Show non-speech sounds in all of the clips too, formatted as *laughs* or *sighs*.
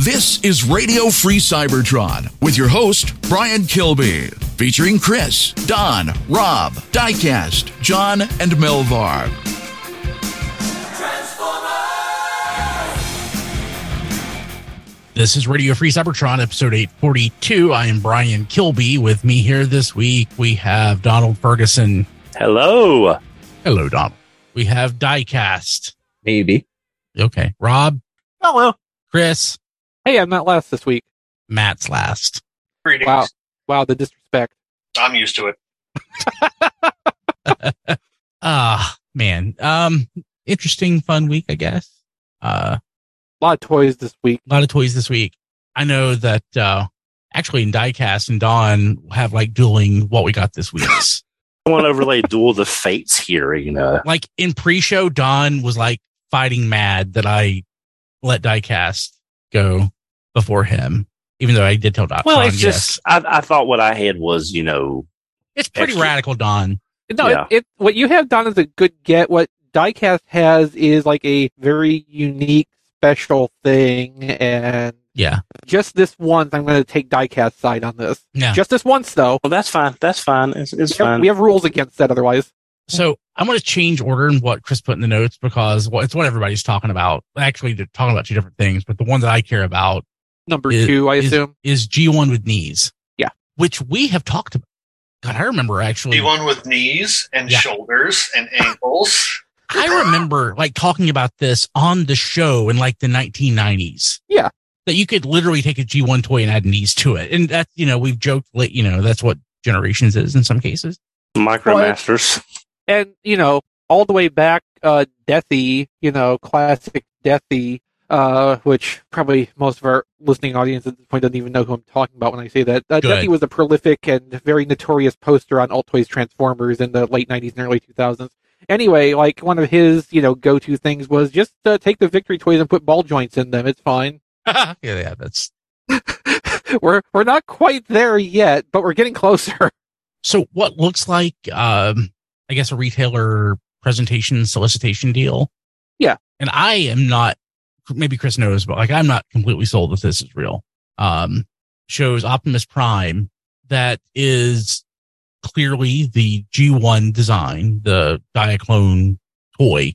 This is Radio Free Cybertron with your host, Brian Kilby, featuring Chris, Don, Rob, Diecast, John, and Melvar. This is Radio Free Cybertron, episode 842. I am Brian Kilby. With me here this week, we have Donald Ferguson. Hello. Hello, Donald. We have Diecast. Maybe. Okay. Rob. Hello. Chris. Hey, I'm not last this week. Matt's last. Greetings. Wow. Wow, the disrespect. I'm used to it. *laughs* Ah, uh, man. Um, interesting, fun week, I guess. Uh, a lot of toys this week. A lot of toys this week. I know that uh actually in Diecast and Don have like dueling what we got this week. I want to overlay duel the fates here, you know. Like in pre-show, Don was like fighting mad that I let Diecast go before him, even though I did tell Don. Well, Don, it's yes. just I, I thought what I had was, you know, it's pretty extra. radical, Don. No, Yeah. it, it what you have done is a good get. What Diecast has is like a very unique, special thing, and Yeah. just this once, I'm going to take Diecast side on this. Yeah. Just this once, though. well, that's fine. That's fine. It's, it's We have, fine. we have rules against that otherwise. So I'm going to change order in what Chris put in the notes because well, it's what everybody's talking about. Actually, they're talking about two different things, but the one that I care about Number is- two, I is- assume. is G1 with knees. Yeah. Which we have talked about. God, I remember actually. The one with knees and Yeah. shoulders and *laughs* ankles. I remember like talking about this on the show in like the 1990s. Yeah. That you could literally take a G1 toy and add knees to it. And that's, you know, we've joked, like, you know, that's what Generations is in some cases. Micromasters. and you know all the way back uh deathy you know classic deathy uh which probably most of our listening audience at this point doesn't even know who i'm talking about when i say that. Uh, was a prolific and very notorious poster on alt toys transformers in the late 90s and early 2000s anyway like one of his you know go-to things was just uh, take the victory toys and put ball joints in them. It's fine. *laughs* Yeah, yeah, that's *laughs* we're we're not quite there yet but we're getting closer. *laughs* So what looks like, um, I guess a retailer presentation solicitation deal. Yeah. And I am not, maybe Chris knows, but like I'm not completely sold that this is real. Um, shows Optimus Prime that is clearly the G1 design, the Diaclone toy.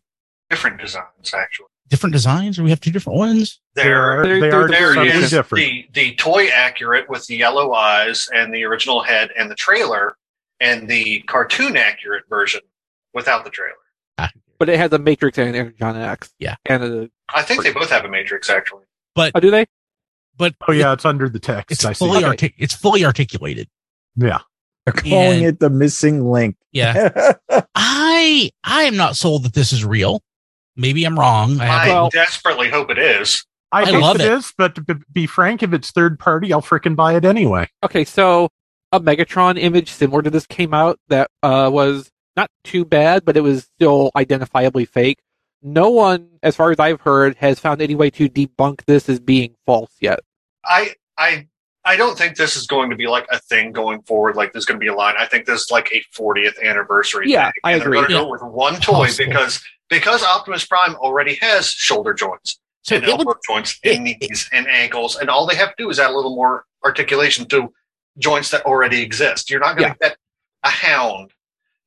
Different designs, actually. Different designs, or we have two different ones? There, They're- they they're are there subtly different. the the toy accurate with the yellow eyes and the original head and the trailer, and the cartoon accurate version without the trailer. But it has a matrix and an energon axe Yeah. and a I think they both have a matrix, actually. oh do they But Oh yeah, it's under the text. it's I see. fully Okay. artic- it's fully articulated. Yeah. They're calling And- it the missing link. Yeah. *laughs* I I am not sold that this is real. Maybe I'm wrong. I have I Well- desperately hope it is. I, I hope love it it. is, but to be- be frank, if it's third party, I'll frickin' buy it anyway. Okay, so a Megatron image similar to this came out that uh, was not too bad, but it was still identifiably fake. No one, as far as I've heard, has found any way to debunk this as being false yet. I I I don't think this is going to be like a thing going forward. Like there's going to be a line. I think this is like a 40th anniversary. Yeah, thing. I and agree. They're going to Yeah. go with one toy Possible. because because Optimus Prime already has shoulder joints so and it would elbow joints and it- knees and ankles, and all they have to do is add a little more articulation to joints that already exist. You're not going to get a hound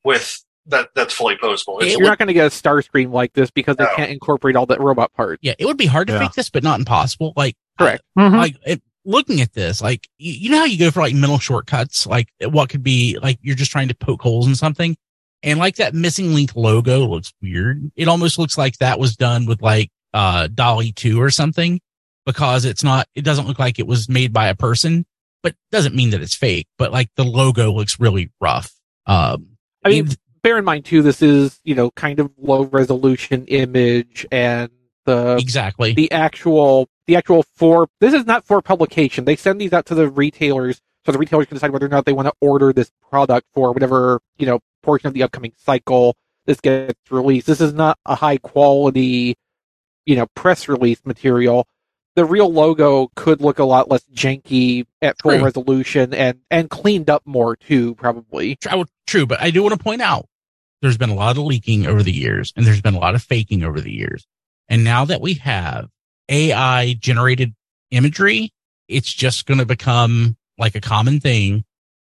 with that that's fully posable. It's, You're not going to get a Starscream like this because they No. can't incorporate all that robot part. yeah, it would be hard to Yeah. fake this, but not impossible. Like Correct. Mhm. like it, looking at this, like you, you know how you go for like mental shortcuts, like what could be like you're just trying to poke holes in something, and like that missing link logo looks weird. It almost looks like that was done with like uh DALL-E two or something because it's not. It doesn't look like it was made by a person, but doesn't mean that it's fake. But like the logo looks really rough. Um, I mean, bear in mind too, this is you know kind of low resolution image, and the exactly. the actual the actual for this is not for publication. They send these out to the retailers so the retailers can decide whether or not they want to order this product for whatever you know portion of the upcoming cycle this gets released. This is not a high quality, you know, press release material. The real logo could look a lot less janky at full True. resolution and and cleaned up more too, probably. True, oh, true, but I do want to point out there's been a lot of leaking over the years and there's been a lot of faking over the years. And now that we have AI generated imagery, it's just going to become like a common thing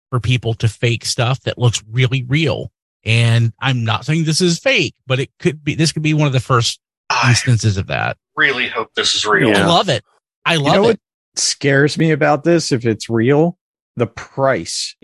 for people to fake stuff that looks really real. And I'm not saying this is fake, but it could be, this could be one of the first instances of that. Really hope this is real. I Yeah. love it. I You love know it. what scares me about this? If it's real, the price.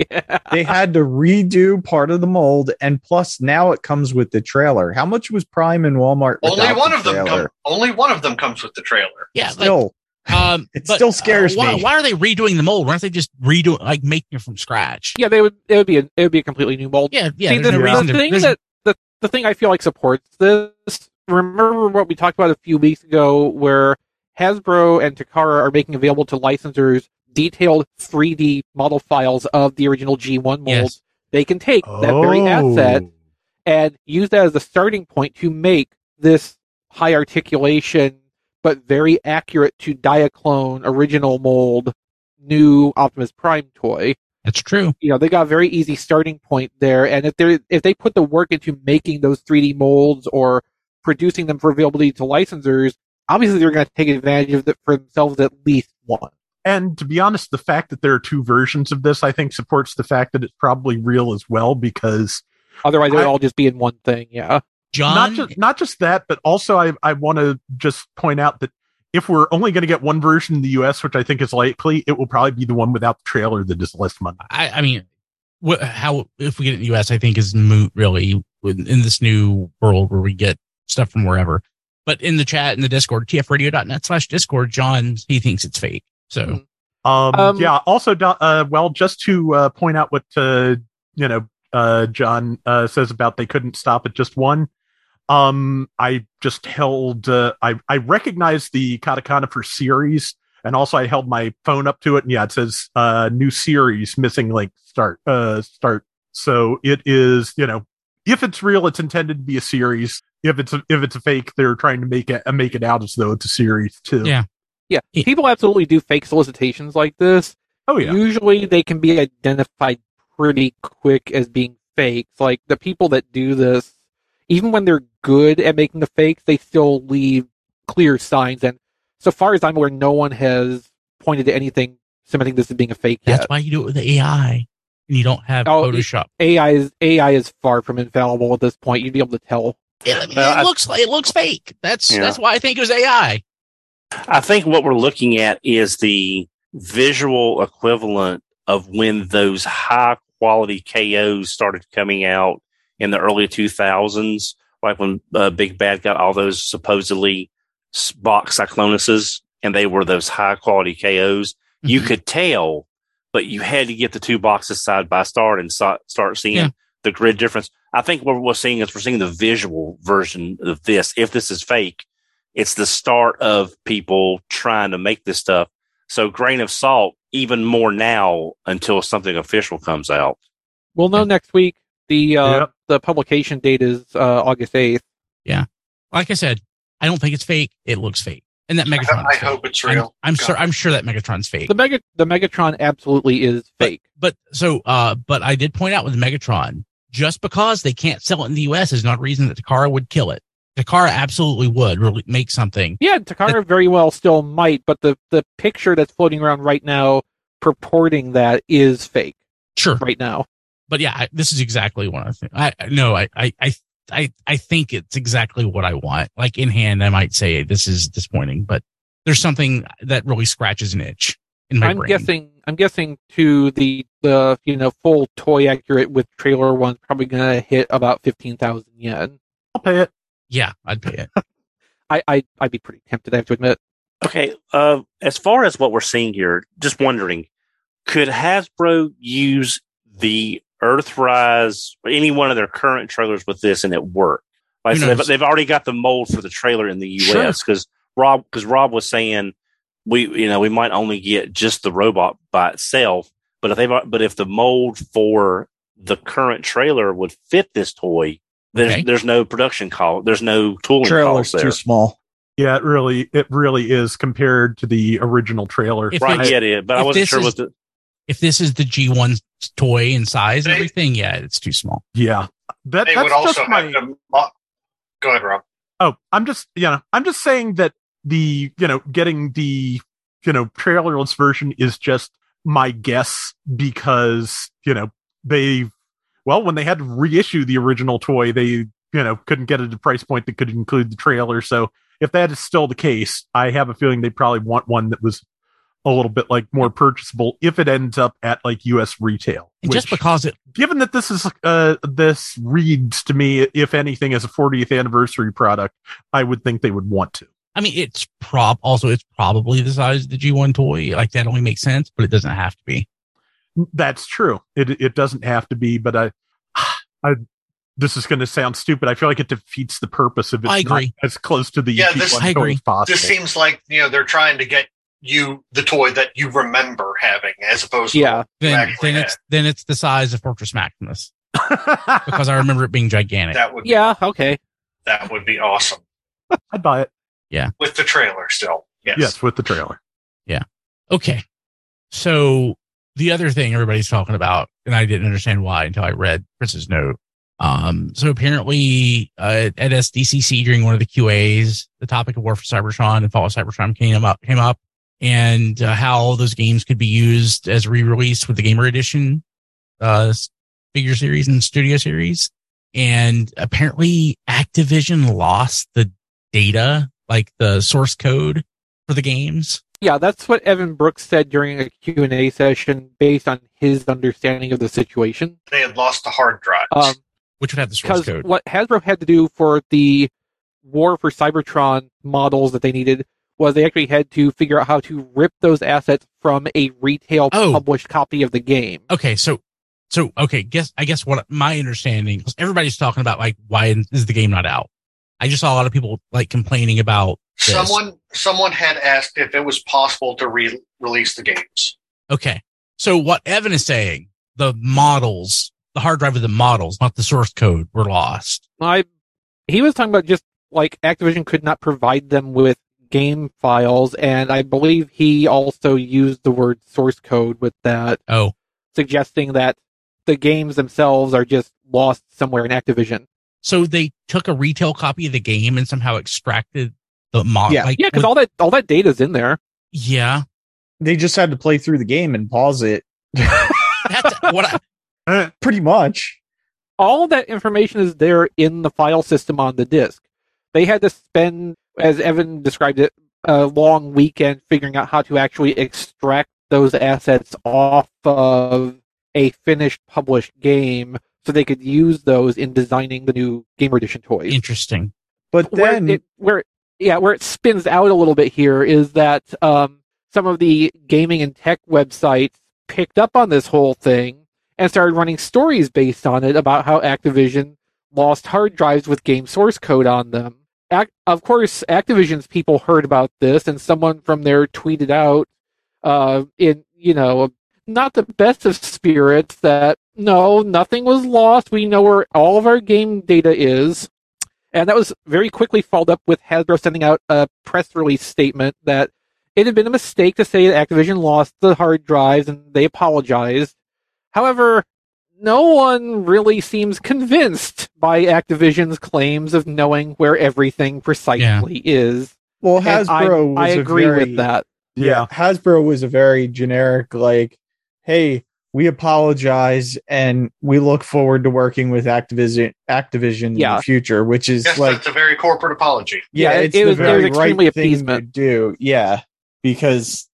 They had to redo part of the mold, and plus now it comes with the trailer. How much was Prime and Walmart? Only one the of them. Come, only one of them comes with the trailer. yeah. Like, Still, um, *laughs* It but, still scares why, me. Why are they redoing the mold? Why aren't they just redoing, like making it from scratch? Yeah, they would. It would be a, it would be a completely new mold. Yeah. Yeah. See, the, no the thing that the, the thing I feel like supports this. Remember what we talked about a few weeks ago, where Hasbro and Takara are making available to licensors detailed 3D model files of the original G1 molds. Yes. They can take that very asset oh. and use that as a starting point to make this high articulation but very accurate to Diaclone original mold new Optimus Prime toy That's true. you know they got a very easy starting point there and if they if they put the work into making those 3d molds or producing them for availability to licensors obviously they're going to take advantage of it for themselves at least one And to be honest, the fact that there are two versions of this, I think, supports the fact that it's probably real as well. Because otherwise it would I- all just be in one thing yeah John, not just not just that, but also I I want to just point out that if we're only going to get one version in the U.S., which I think is likely, it will probably be the one without the trailer that is less money. I, I mean, what, how if we get it in the U.S., I think is moot really in in this new world where we get stuff from wherever. But in the chat in the Discord, tfradio.net slash Discord, John he thinks it's fake. So Mhm. Um, Um, yeah. Also, uh, well, just to uh, point out what uh, you know, uh, John uh, says about they couldn't stop at just one. Um, I just held. Uh, I I recognized the katakana for series, and also I held my phone up to it, and yeah, it says uh, new series missing link start. Uh, start. So it is. You know, if it's real, it's intended to be a series. If it's a, if it's a fake, they're trying to make it uh, make it out as though it's a series too. Yeah. yeah Yeah. people absolutely do fake solicitations like this Oh yeah. usually they can be identified pretty quick as being fakes. Like the people that do this, even when they're good at making the fakes, they still leave clear signs. And so far as I'm aware, no one has pointed to anything cementing this as being a fake that's yet. why you do it with AI and you don't have Oh, Photoshop. AI is AI is far from infallible at this point. You'd be able to tell. It, I mean, Well, it I- looks like it looks fake. That's Yeah. that's why I think it was AI. I think what we're looking at is the visual equivalent of when those high quality KOs started coming out in the early 2000s, like when uh, Big Bad got all those supposedly box cyclonuses and they were those high quality KOs. You Mhm. could tell, but you had to get the two boxes side by side and so- start seeing Yeah. the grid difference. I think what we're seeing is we're seeing the visual version of this. If this is fake, it's the start of people trying to make this stuff. So grain of salt, even more now until something official comes out. We'll know Yeah. next week. The uh, Yep. the publication date is uh, August eighth. Yeah, Like I said, I don't think it's fake. It looks fake. And that Megatron. *laughs* I hope it's I'm, real. I'm sure. I'm sure that Megatron's fake. The mega the Megatron absolutely is fake. But so, uh, but I did point out with Megatron, just because they can't sell it in the U.S. is not reason that Takara would kill it. Takara absolutely would really make something. Yeah, Takara very well still might, but the the picture that's floating around right now purporting that is fake Sure, right now. but yeah, I, this is exactly what I think. I I- no, I I I I I think it's exactly what I want. Like in hand, I might say this is disappointing, but there's something that really scratches an itch in my I'm brain. guessing I'm guessing to the the you know full toy accurate with trailer one's probably gonna hit about fifteen thousand yen. I'll pay it. Yeah, I'd pay it. *laughs* I, I I'd be pretty tempted, I have to admit. Okay. Uh, as far as what we're seeing here, just wondering, could Hasbro use the Earthrise or any one of their current trailers with this and it work? Like so they've, they've already got the mold for the trailer in the US because Rob, because Rob was saying we you know we might only get just the robot by itself. But if they but if the mold for the current trailer would fit this toy, there's Okay. there's no production call. There's no tooling Trailer's costs there. too small. Yeah, it really, it really is compared to the original trailer. If Right, it's- yeah, it is. But I if wasn't this sure is- what the If this is the G1 toy in size They- everything, yeah, it's too small. Yeah, that, They that's would also just my. have to. Go ahead, Rob. Oh, I'm just, you know, I'm just saying that the, you know, getting the, you know, trailerless version is just my guess because, you know, they, well, when they had to reissue the original toy, they, you know, couldn't get it at a price point that could include the trailer. So if that is still the case, I have a feeling they probably want one that was a little bit like more purchasable if it ends up at like US retail. And just because it, given that this is uh this reads to me if anything as a 40th anniversary product i would think they would want to I mean, it's prob also it's probably the size of the G1 toy. Like that only makes sense, but it doesn't have to be. that's true it it doesn't have to be but i *sighs* i this is going to sound stupid i feel like it defeats the purpose of it. I agree. not as close to the Yeah, this- G1 I toy agree. as possible This seems like you know they're trying to get you the toy that you remember having, as opposed to Yeah. the Then then had. it's then it's the size of Fortress Maximus *laughs* because I remember it being gigantic. that would be, Yeah, okay. that would be awesome i'd buy it with the trailer still. Yes. yes with the trailer Yeah. Okay. So the other thing everybody's talking about, and I didn't understand why until I read Chris's note. Um, so apparently, uh, at SDCC during one of the QAs, the topic of War for Cybertron and Fall of Cybertron came up, came up and uh, how those games could be used as re-released with the Gamer Edition, uh, figure series and studio series. And apparently Activision lost the data, like the source code for the games. Yeah, that's what Evan Brooks said during a Q&A session based on his understanding of the situation. They had lost the hard drive. Um, which would have the source because code. what Hasbro had to do for the War for Cybertron models that they needed was they actually had to figure out how to rip those assets from a retail Oh. published copy of the game. Okay, so so okay, guess I guess what my understanding because everybody's talking about like why is the game not out? I just saw a lot of people like complaining about this. someone someone had asked if it was possible to re- release the games. Okay, so what Evan is saying, the models, the hard drive of the models, not the source code, were lost. I he was talking about just like Activision could not provide them with game files, and I believe he also used the word source code with that, Oh, suggesting that the games themselves are just lost somewhere in Activision. So they took a retail copy of the game and somehow extracted the mod. Yeah. like, Yeah, because all that all that data's in there. yeah, They just had to play through the game and pause it. that's *laughs* what I, *laughs* Pretty much. all that information is there in the file system on the disk. They had to spend, as Evan described it, a long weekend figuring out how to actually extract those assets off of a finished published game so they could use those in designing the new Gamer Edition toys. interesting. But where then it, where yeah, where it spins out a little bit here is that um, some of the gaming and tech websites picked up on this whole thing and started running stories based on it about how Activision lost hard drives with game source code on them. Ac- of course, Activision's people heard about this, and someone from there tweeted out, uh, in you know, not the best of spirits, that no, nothing was lost. We know where all of our game data is. And that was very quickly followed up with Hasbro sending out a press release statement that it had been a mistake to say that Activision lost the hard drives and they apologized. However, no one really seems convinced by Activision's claims of knowing where everything precisely is. well, Hasbro I, was I a agree very, with that. yeah Hasbro was a very generic, like, hey, we apologize and we look forward to working with Activision Activision in the future, which is Yes, like that's a very corporate apology. yeah, Yeah, it's it the was- it was very extremely right thing to do. Yeah, because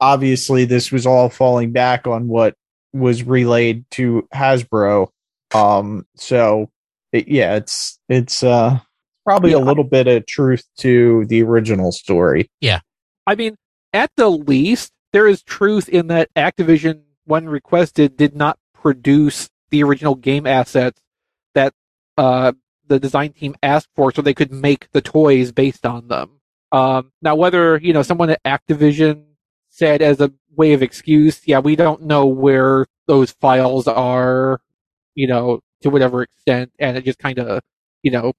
obviously this was all falling back on what was relayed to Hasbro. Um, so it, yeah, it's it's uh probably a little bit of truth to the original story. Yeah, I mean, at the least, there is truth in that Activision, when requested, did not produce the original game assets that uh, the design team asked for so they could make the toys based on them. Um, now, whether you know someone at Activision said as a way of excuse, yeah, we don't know where those files are, you know, to whatever extent, and it just kind of, you know,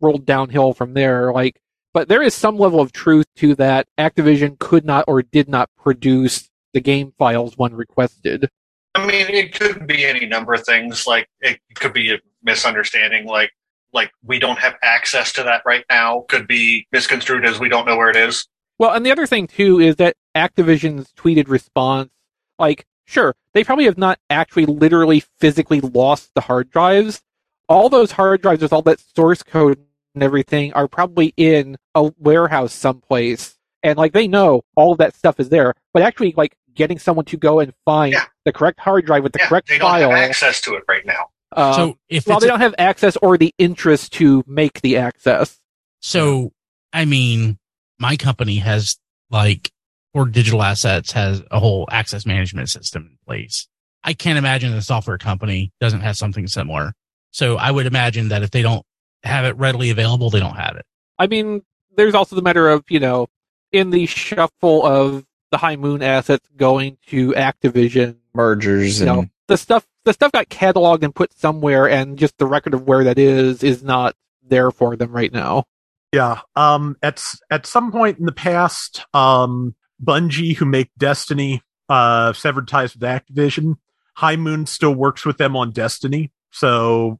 rolled downhill from there. Like, but there is some level of truth to that. Activision could not or did not produce the game files when requested. I mean, it could be any number of things. Like it could be a misunderstanding. Like like we don't have access to that right now. Could be misconstrued as we don't know where it is. Well, and the other thing too is that Activision's tweeted response, like, sure, they probably have not actually literally physically lost the hard drives. All those hard drives with all that source code and everything are probably in a warehouse someplace. And like they know all of that stuff is there, but actually like getting someone to go and find Yeah. the correct hard drive with the yeah, correct they don't file. have access to it right now. um, so if well, they a- don't have access or the interest to make the access. So, I mean, my company has like or digital assets has a whole access management system in place. I can't imagine a software company doesn't have something similar. So I would imagine that if they don't have it readily available, they don't have it. I mean, there's also the matter of, you know, in the shuffle of the High Moon assets going to Activision, mergers you and know, the stuff the stuff got cataloged and put somewhere and just the record of where that is is not there for them right now. Yeah. Um. At at some point in the past, um, Bungie, who make Destiny, uh, severed ties with Activision. High Moon still works with them on Destiny, so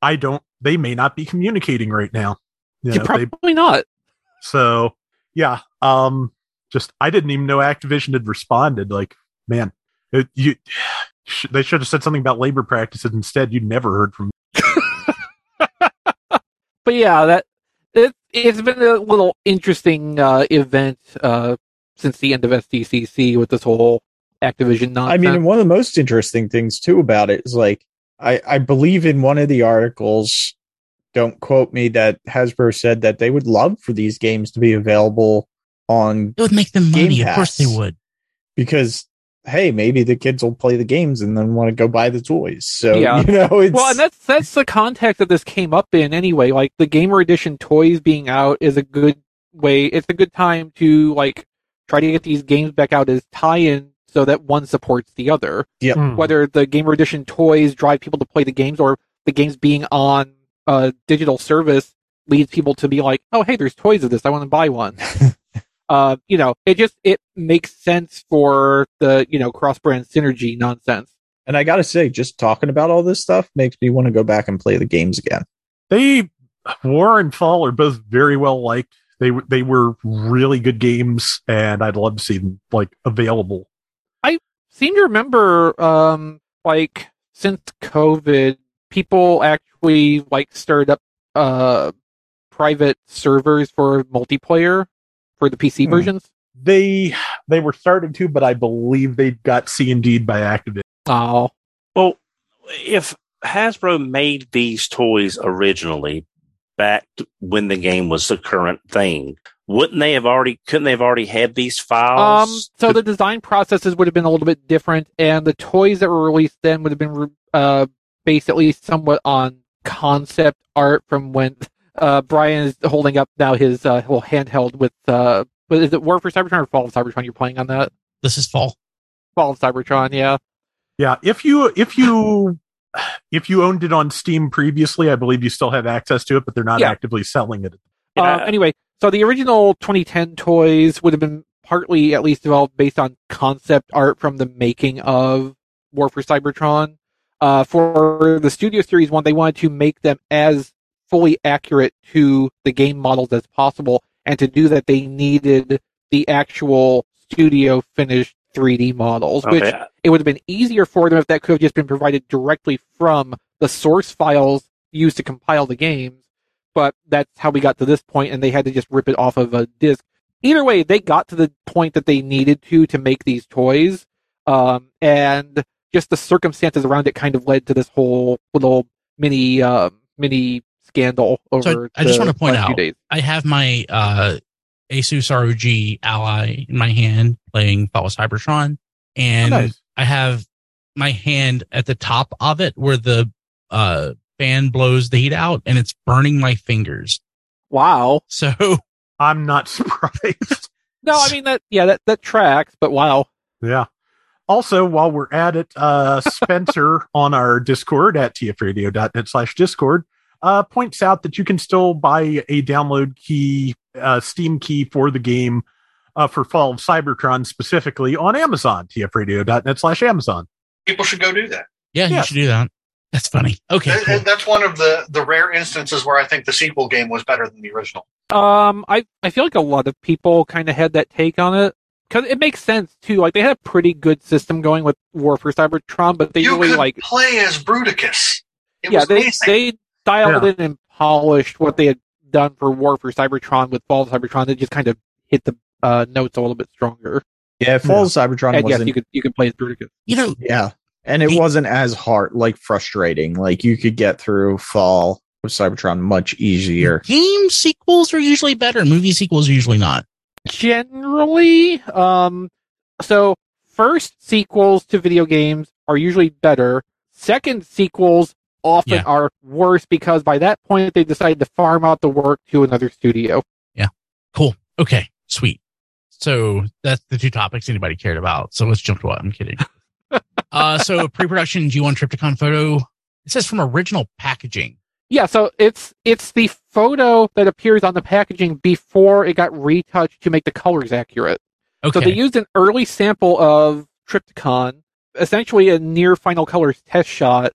I don't. They may not be communicating right now. You Yeah, know, they- probably not. so yeah. Um. Just I didn't even know Activision had responded. Like, man, it, you. sh- *sighs* They should have said something about labor practices instead. You'd never heard from. *laughs* But yeah, that it it's been a little interesting uh, event uh, since the end of SDCC with this whole Activision nonsense. I mean, and one of the most interesting things too about it is like I, I believe in one of the articles, don't quote me, that Hasbro said that they would love for these games to be available on It would make them Game money. Of course they would. because hey, maybe the kids will play the games and then want to go buy the toys. So Yeah. *laughs* you know, it's Well, and that's that's the context that this came up in anyway. Like the gamer edition toys being out is a good way. It's a good time to like try to get these games back out as tie-in so that one supports the other. Yeah. Hmm. Whether the gamer edition toys drive people to play the games or the games being on a digital service leads people to be like, oh, hey, there's toys of this. I want to buy one. *laughs* uh, you know, it just it makes sense for the you know cross brand synergy nonsense. and I gotta say, just talking about all this stuff makes me want to go back and play the games again. they war and fall are both very well liked they were they were really good games and i'd love to see them like available I seem to remember um like since covid people actually like started up uh private servers for multiplayer for the pc Hmm. versions they they were starting to but i believe they got c and d by activision oh Well, if Hasbro made these toys originally back when the game was the current thing, wouldn't they have already? Couldn't they have already had these files? um files? so the design processes would have been a little bit different and the toys that were released then would have been uh based at least somewhat on concept art from when uh brian is holding up now his uh little handheld with uh but is it war for cybertron or fall of cybertron you're playing on that This is fall. fall of cybertron yeah yeah if you if you if you owned it on steam previously i believe you still have access to it but they're not Yeah. actively selling it Uh, Yeah. anyway, so the original 2010 toys would have been partly at least developed based on concept art from the making of War for Cybertron. Uh, for the Studio Series one, they wanted to make them as fully accurate to the game models as possible, and to do that, they needed the actual studio finished 3D models, which it would have been easier for them if that could have just been provided directly from the source files used to compile the games. But that's how we got to this point, and they had to just rip it off of a disc. Either way, they got to the point that they needed to to make these toys, um, and just the circumstances around it kind of led to this whole little mini uh, mini scandal over. I just want to point out- I have my uh Asus ROG Ally in my hand playing Fall of Cybertron, and Nice. I have my hand at the top of it where the uh fan blows the heat out, and it's burning my fingers. Wow. So *laughs* I'm not surprised. No, I mean that. Yeah, that that tracks. But wow. Yeah. Also, while we're at it, uh, Spencer *laughs* on our Discord at tfradio.net slash Discord uh, points out that you can still buy a download key, uh, Steam key for the game uh, for Fall of Cybertron specifically on Amazon, tfradio.net slash Amazon. People should go do that. Yeah, you should do that. That's funny. Okay. Th- cool. That's one of the, the rare instances where I think the sequel game was better than the original. Um, I I feel like a lot of people kind of had that take on it because it makes sense too. Like they had a pretty good system going with War for Cybertron, but they you really could like play as Bruticus. It yeah was they amazing. they dialed Yeah. in and polished what they had done for War for Cybertron with Fall of Cybertron. They just kind of hit the uh, notes a little bit stronger. Yeah, Falls of Cybertron And wasn't. you could you could play as Bruticus. you know, yeah, and it The- wasn't as hard, like frustrating. Like you could get through Fall of Cybertron much easier. game sequels are usually better. Movie sequels are usually not. generally um so first sequels to video games are usually better second sequels often Yeah. are worse because by that point they decide to farm out the work to another studio Yeah. Cool. Okay. Sweet. So that's the two topics anybody cared about. So let's jump to what I'm kidding. *laughs* uh, so pre-production G1 Trypticon photo. It says from original packaging. yeah so it's it's the photo that appears on the packaging before it got retouched to make the colors accurate Okay. So they used an early sample of Trypticon, essentially a near final colors test shot.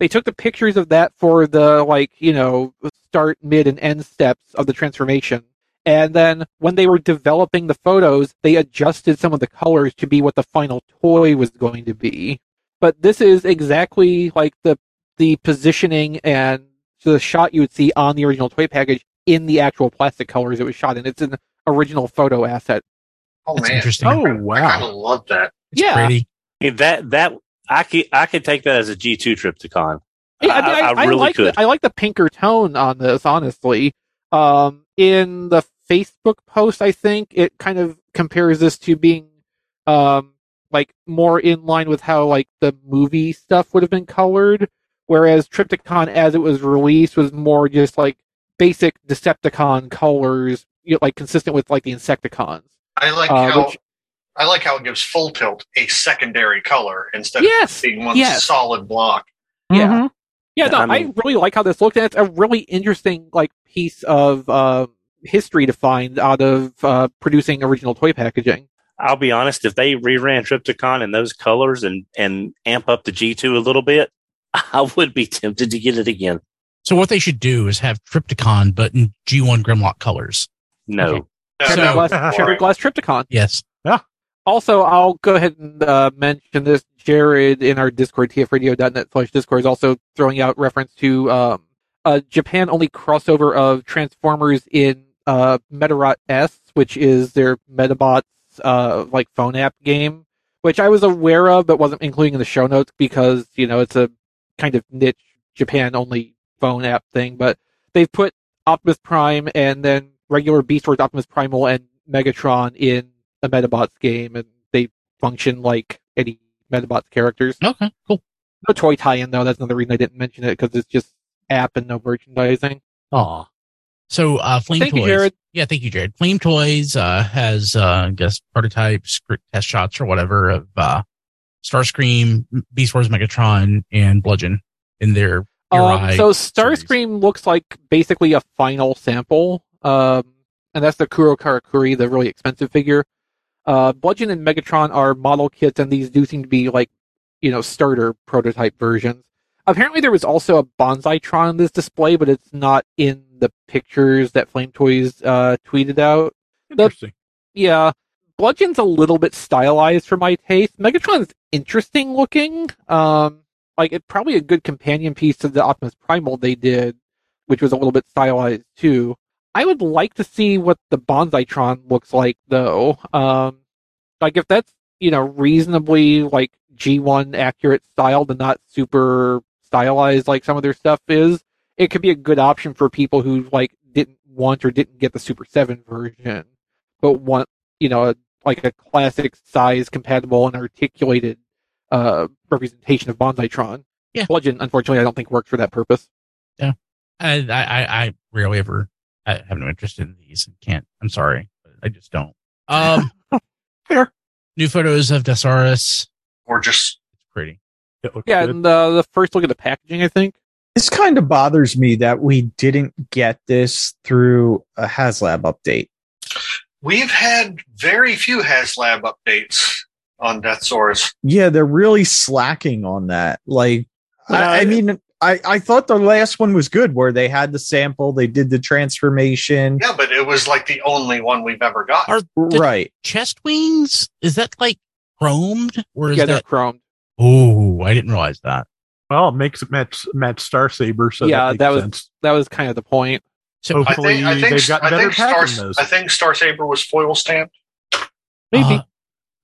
They took the pictures of that for the like, you know, start, mid, and end steps of the transformation. And then when they were developing the photos, they adjusted some of the colors to be what the final toy was going to be. But this is exactly like the the positioning and the shot you would see on the original toy package in the actual plastic colors it was shot in. It's an original photo asset. oh That's man, interesting. Oh, I kind wow. of love that. It's yeah. pretty. That that I could I could take that as a G two Trypticon. Yeah, I, mean, I- I, I I really like could. The, I like the pinker tone on this, honestly. Um, in the Facebook post, I think it kind of compares this to being, um, like more in line with how like the movie stuff would have been colored, whereas Trypticon, as it was released, was more just like basic Decepticon colors, you know, like consistent with like the Insecticons. I like Uh, how which- I like how it gives full tilt a secondary color instead Yes, of being one yes. solid block. Yeah. Mhm. Yeah, no, I I, really like how this looked, and it's a really interesting like piece of uh, history to find out of uh, producing original toy packaging. I'll be honest, if they reran Trypticon in those colors and and amp up the G two a little bit, *laughs* I would be tempted to get it again. So what they should do is have Trypticon, but in G1 Grimlock colors. No. Okay. No, So- no, glass, shattered glass Tripticon. Yes. Also, I'll go ahead and uh, mention this. Jared in our Discord, tfradio.net slash Discord, is also throwing out reference to um, a Japan only crossover of Transformers in uh, Medarot S, which is their Medabots uh, like phone app game, which I was aware of but wasn't including in the show notes because you know it's a kind of niche Japan only phone app thing. But they've put Optimus Prime and then regular Beast Wars Optimus Primal and Megatron in a Medabots game, and they function like any Medabots characters. Okay. Cool. No toy tie-in though. That's another reason I didn't mention it because it's just app and no merchandising. Aw. So uh, Flame Thank Toys. you, Jared. Yeah, thank you, Jared. Flame Toys uh, has, uh, I guess, prototypes, script test shots, or whatever of uh, Starscream, Beast Wars Megatron, and Bludgeon in their Um, so series. Starscream looks like basically a final sample, um, and that's the Kuro Karakuri, the really expensive figure. Uh, Bludgeon and Megatron are model kits, and these do seem to be like, you know, starter prototype versions. Apparently, there was also a Bonzaitron in this display, but it's not in the pictures that Flame Toys uh, tweeted out. Interesting. Yeah, Bludgeon's a little bit stylized for my taste. Megatron's interesting looking. Um, like it's probably a good companion piece to the Optimus Primal they did, which was a little bit stylized too. I would like to see what the Bonzaitron looks like though. Um, like if that's you know reasonably like G1 accurate styled and not super stylized like some of their stuff is, it could be a good option for people who like didn't want or didn't get the Super 7 version, but want, you know, a, like a classic size compatible and articulated uh, representation of Bonzaitron. Yeah. Bludgeon, unfortunately, I don't think works for that purpose. Yeah, I, I, I rarely ever, I have no interest in these. And can't. I'm sorry, but I just don't. Um, *laughs* Fair. new photos of Deathsaurus. Or just It's pretty. It Yeah, good. and uh, the first look at the packaging, I think. This kind of bothers me that we didn't get this through a HasLab update. we've had very few HasLab updates on Deathsaurus. Yeah, they're really slacking on that. Like, I, I mean, I, I thought the last one was good where they had the sample, they did the transformation. Yeah, but it was like the only one we've ever got. Are the Right. chest wings? Is that like chromed or is yeah, they're that? chromed. Oh, I didn't realize that. Well, it makes it match match Star Saber, so Yeah, that, that was- sense. That was kind of the point. So I Hopefully, think I think they've gotten I better think Star those. I think Star Saber was foil stamped. Maybe. Uh,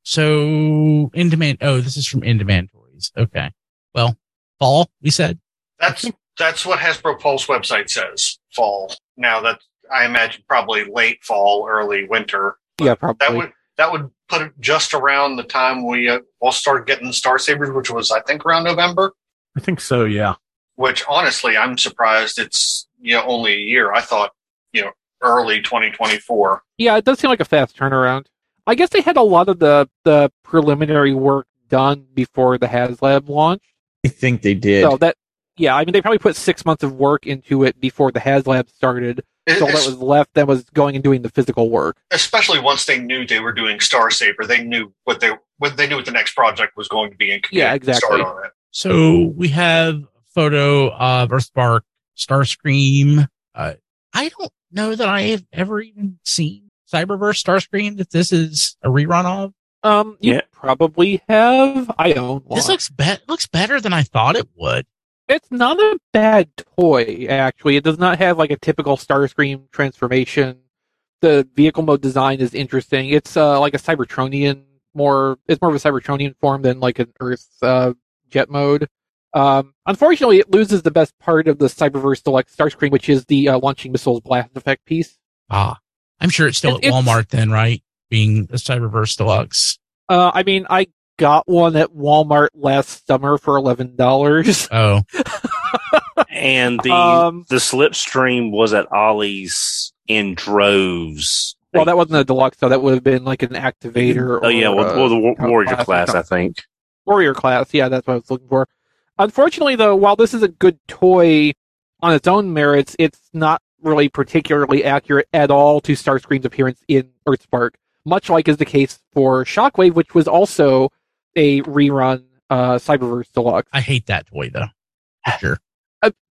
so in demand. Oh, this is from in demand toys. Okay. Well, fall. We said. That's that's what Hasbro Pulse website says. Fall. Now that I imagine probably late fall, early winter. yeah, probably. That would that would put it just around the time we uh, all started getting Star Sabers, which was I think around November. I think so. Yeah. Which honestly, I'm surprised it's you know only a year. I thought you know early 2024. Yeah, it does seem like a fast turnaround. I guess they had a lot of the the preliminary work done before the HasLab launch. I think they did. So that yeah, I mean they probably put six months of work into it before the HasLab started. It- So all that was left then was going and doing the physical work. especially once they knew they were doing Star Saber, they knew what they what they knew what the next project was going to be and could Yeah, exactly. start on it. So we have a photo of Earthspark, Starscream. Uh, I don't know that I have ever even seen Cyberverse Starscream. That this is a rerun of. Um, you Yeah. probably have. I own one. This looks be- looks better than I thought it would. It's not a bad toy, actually. It does not have like a typical Starscream transformation. The vehicle mode design is interesting. It's uh, like a Cybertronian, more. It's more of a Cybertronian form than like an Earth uh, jet mode. Um, unfortunately, it loses the best part of the Cyberverse Deluxe Starscream, which is the uh, launching missiles blast effect piece. Ah, I'm sure it's still It- at Walmart then, right? Being a Cyberverse Deluxe. Uh, I mean, I got one at Walmart last summer for eleven dollars. *laughs* Oh, *laughs* And the Um, the slipstream was at Ollie's in droves. Well, that wasn't a deluxe, though. That would have been like an activator. oh yeah, well, uh, well the wa- warrior or class, I think. Warrior class. Yeah, that's what I was looking for. Unfortunately, though, while this is a good toy on its own merits, it's not really particularly accurate at all to Starscream's appearance in Earthspark, much like is the case for Shockwave, which was also a rerun uh, Cyberverse Deluxe. I hate that toy though. For *sighs* sure.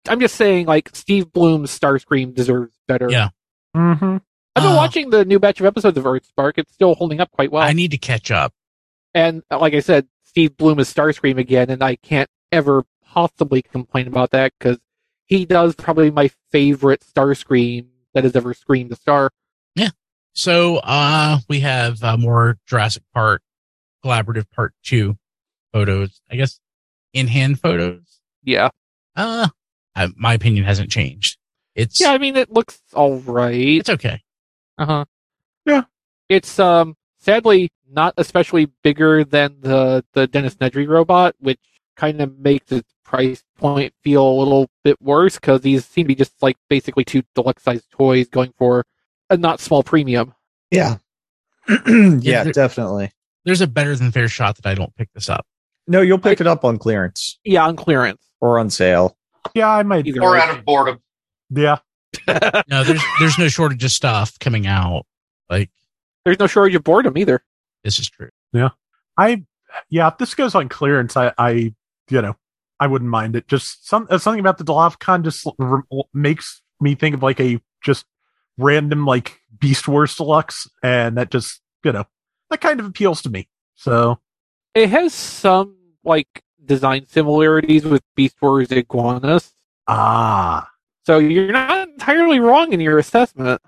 I'm just saying, like, Steve Blum's Starscream deserves better. Yeah. Mm-hmm. I've been Uh, watching the new batch of episodes of Earthspark. It's still holding up quite well. I need to catch up. And uh, like I said, Steve Bloom is Starscream again, and I can't ever possibly complain about that because he does probably my favorite Starscream that has ever screamed a star. Yeah. So, uh, we have uh, more Jurassic Park collaborative part two photos. I guess in hand photos. Yeah, Uh, I, my opinion hasn't changed. It's yeah. I mean, it looks all right. it's okay. Uh huh. Yeah. It's um sadly not especially bigger than the the Dennis Nedry robot, which kind of makes its price point feel a little bit worse because these seem to be just like basically two deluxe sized toys going for a not small premium. yeah. *clears throat* yeah, there- definitely. There's a better than fair shot that I don't pick this up. No, you'll pick it up on clearance Yeah, on clearance. or on sale. Yeah, I might. Either Or way. out of boredom. Yeah. *laughs* No, there's there's no shortage of stuff coming out. Like There's no shortage of boredom either. this is true. Yeah, I yeah, if this goes on clearance, I I you know I wouldn't mind it. Just some uh, something about the Dilophocon just r- makes me think of like a just random like Beast Wars Deluxe, and that just you know that kind of appeals to me. So It has some like design similarities with Beast Wars Iguanus. ah So you're not entirely wrong in your assessment.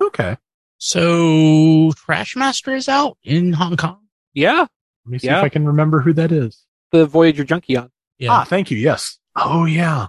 okay. So Trash Master is out in Hong Kong. Yeah, Let me see Yeah. if I can remember who that is. the Voyager Junkion. Yeah. Ah, thank you. Yes. Oh yeah.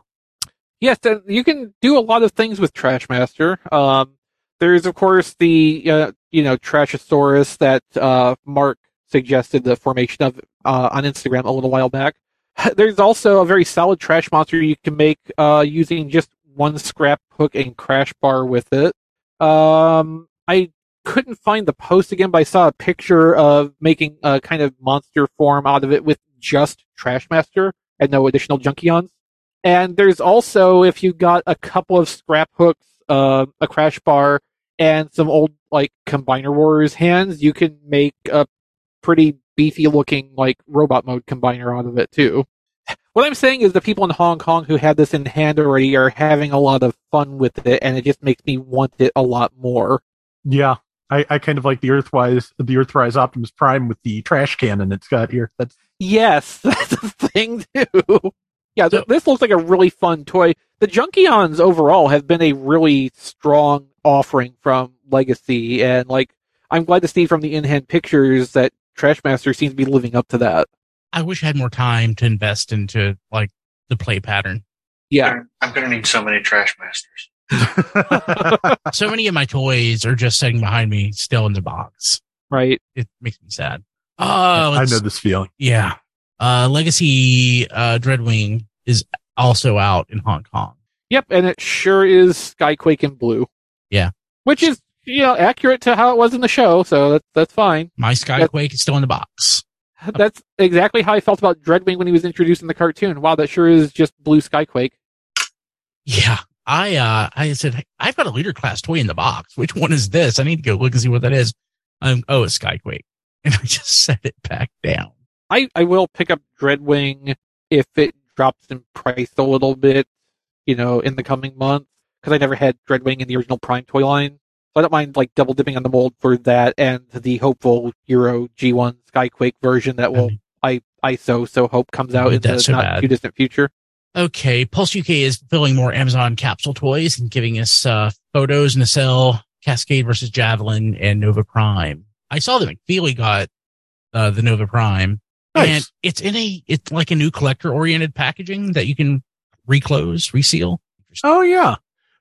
Yes, you can do a lot of things with Trashmaster. Um, there's of course the uh, you know Trashosaurus that uh, Mark suggested the formation of uh, on Instagram a little while back. *laughs* There's also a very solid trash monster you can make uh, using just one scrap hook and crash bar with it. Um, I couldn't find the post again, but I saw a picture of making a kind of monster form out of it with just Trashmaster and no additional Junkions. And there's also, if you got a couple of scrap hooks, uh, a crash bar, and some old like Combiner Wars hands, you can make a pretty beefy looking like robot mode combiner out of it too. What I'm saying is the people in Hong Kong who have this in hand already are having a lot of fun with it, and it just makes me want it a lot more. Yeah, I, I kind of like the Earthwise, the Earthrise Optimus Prime with the trash cannon it's got here. That's Yes, *laughs* that's a thing too. Yeah, th- this looks like a really fun toy. The Junkions overall have been a really strong offering from Legacy, and like I'm glad to see from the in-hand pictures that Trashmaster seems to be living up to that. I wish I had more time to invest into like the play pattern. Yeah, I'm going to need so many trash masters. *laughs* *laughs* So many of my toys are just sitting behind me, still in the box. right. It makes me sad. Oh, I know this feeling. Yeah. Uh, Legacy uh, Dreadwing is also out in Hong Kong. Yep, and it sure is Skyquake in blue. Yeah. which is you know accurate to how it was in the show, so that's that's fine. My Skyquake is still in the box. That's exactly how I felt about Dreadwing when he was introduced in the cartoon. Wow, that sure is just blue Skyquake. Yeah. I uh I said "Hey, I've got a leader class toy in the box. Which one is this? I need to go look and see what that is. Um oh it's Skyquake. *laughs* And I just set it back down. I, I will pick up Dreadwing if it drops in price a little bit, you know, in the coming months. Because I never had Dreadwing in the original Prime toy line. So I don't mind like double dipping on the mold for that and the hopeful Euro G1 Skyquake version that will I I so so hope comes out in the so not bad. too distant future. Okay, Pulse UK is filling more Amazon capsule toys and giving us uh, photos, Nacelle, Cascade versus Javelin, and Nova Prime. I saw that McFeely got uh, the Nova Prime, Nice. and it's in a it's like a new collector oriented packaging that you can reclose, reseal. Oh yeah,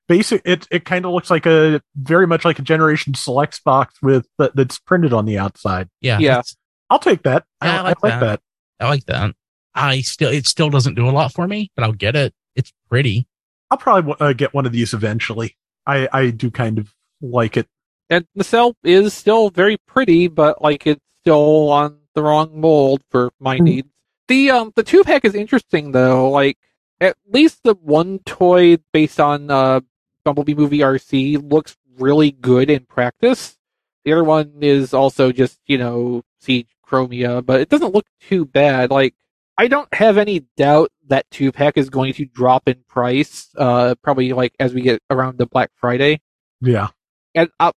basic. It it kind of looks like a very much like a Generation Selects box with that, that's printed on the outside. Yeah, Yeah. I'll take that. Yeah, I I, like I like that. that. I like that. I still it still doesn't do a lot for me, but I'll get it. It's pretty. I'll probably uh, get one of these eventually. I I do kind of like it. And Nacelle is still very pretty, but like it's still on the wrong mold for my Hmm. needs. The um the two pack is interesting though. Like at least the one toy based on uh Bumblebee movie Arcee looks really good in practice. The other one is also just you know Siege Chromia, but it doesn't look too bad. Like I don't have any doubt that two pack is going to drop in price. Uh, probably like as we get around the Black Friday Yeah. and I,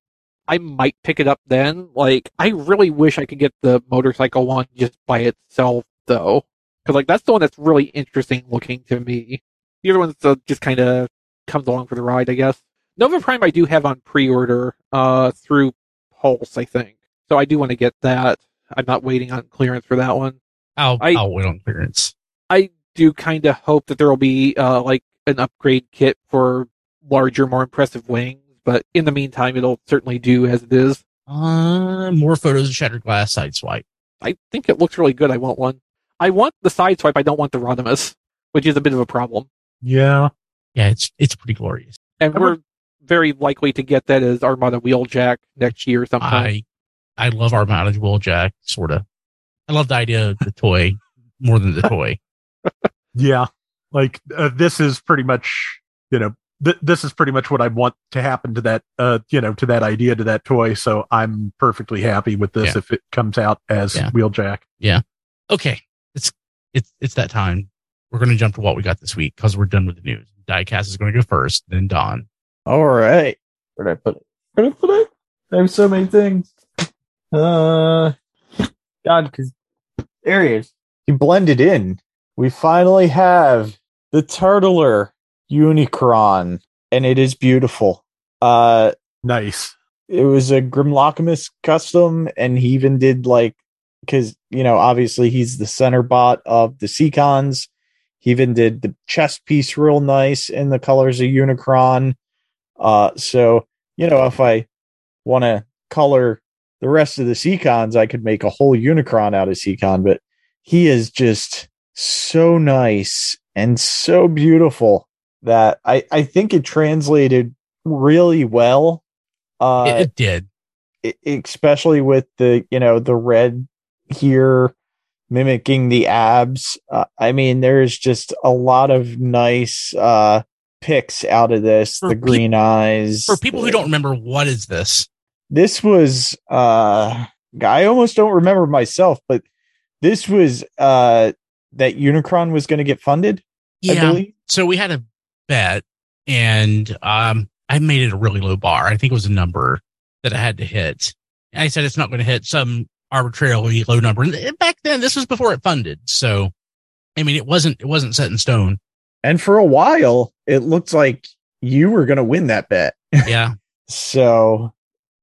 I might pick it up then. Like, I really wish I could get the motorcycle one just by itself, though, because like that's the one that's really interesting looking to me. The other one's uh, just kind of comes along for the ride, I guess. Nova Prime I do have on pre-order uh through Pulse, I think, so I do want to get that. I'm not waiting on clearance for that one. I'll I- I'll wait on clearance. I do kind of hope that there will be uh like an upgrade kit for larger, more impressive wings. But in the meantime, it'll certainly do as it is. Uh, more photos of Shattered Glass Sideswipe. I think it looks really good. I want one. I want the side swipe. I don't want the Rodimus, which is a bit of a problem. Yeah. Yeah, it's it's pretty glorious. And we're very likely to get that as Armada Wheeljack next year sometime. I I love Armada Wheeljack, sort of. I love the idea of the toy more than the toy. *laughs* Yeah. Like uh, this is pretty much, you know, th- this is pretty much what I want to happen to that, uh, you know, to that idea, to that toy. So I'm perfectly happy with this Yeah. if it comes out as Yeah. Wheeljack. Yeah. Okay, it's it's it's that time. We're going to jump to what we got this week because we're done with the news. Diecast is going to go first, then Don. All right. Where did I put it? Where did I put it? I have so many things. Uh, God, because there he is. He blended in. We finally have the Turtler Unicron, and it is beautiful. Uh, Nice. it was a Grimlockamus custom, and he even did like because you know obviously he's the center bot of the Seacons. He even did the chest piece real nice in the colors of Unicron. Uh, so you know if I want to color the rest of the Seacons, I could make a whole Unicron out of Seacon. But he is just so nice and so beautiful that I I think it translated really well Uh, it, did. especially with the you know the red here mimicking the abs uh, i mean there's just a lot of nice uh picks out of this For the green eyes For people who don't remember, what is this? this was uh i almost don't remember myself but this was uh that unicron was going to get funded i believe So we had a bet, and um, I made it a really low bar. I think it was a number that I had to hit. I said it's not going to hit some arbitrarily low number. And back then, this was before it funded. So, I mean, it wasn't it wasn't set in stone. and for a while it looked like you were going to win that bet Yeah, *laughs* so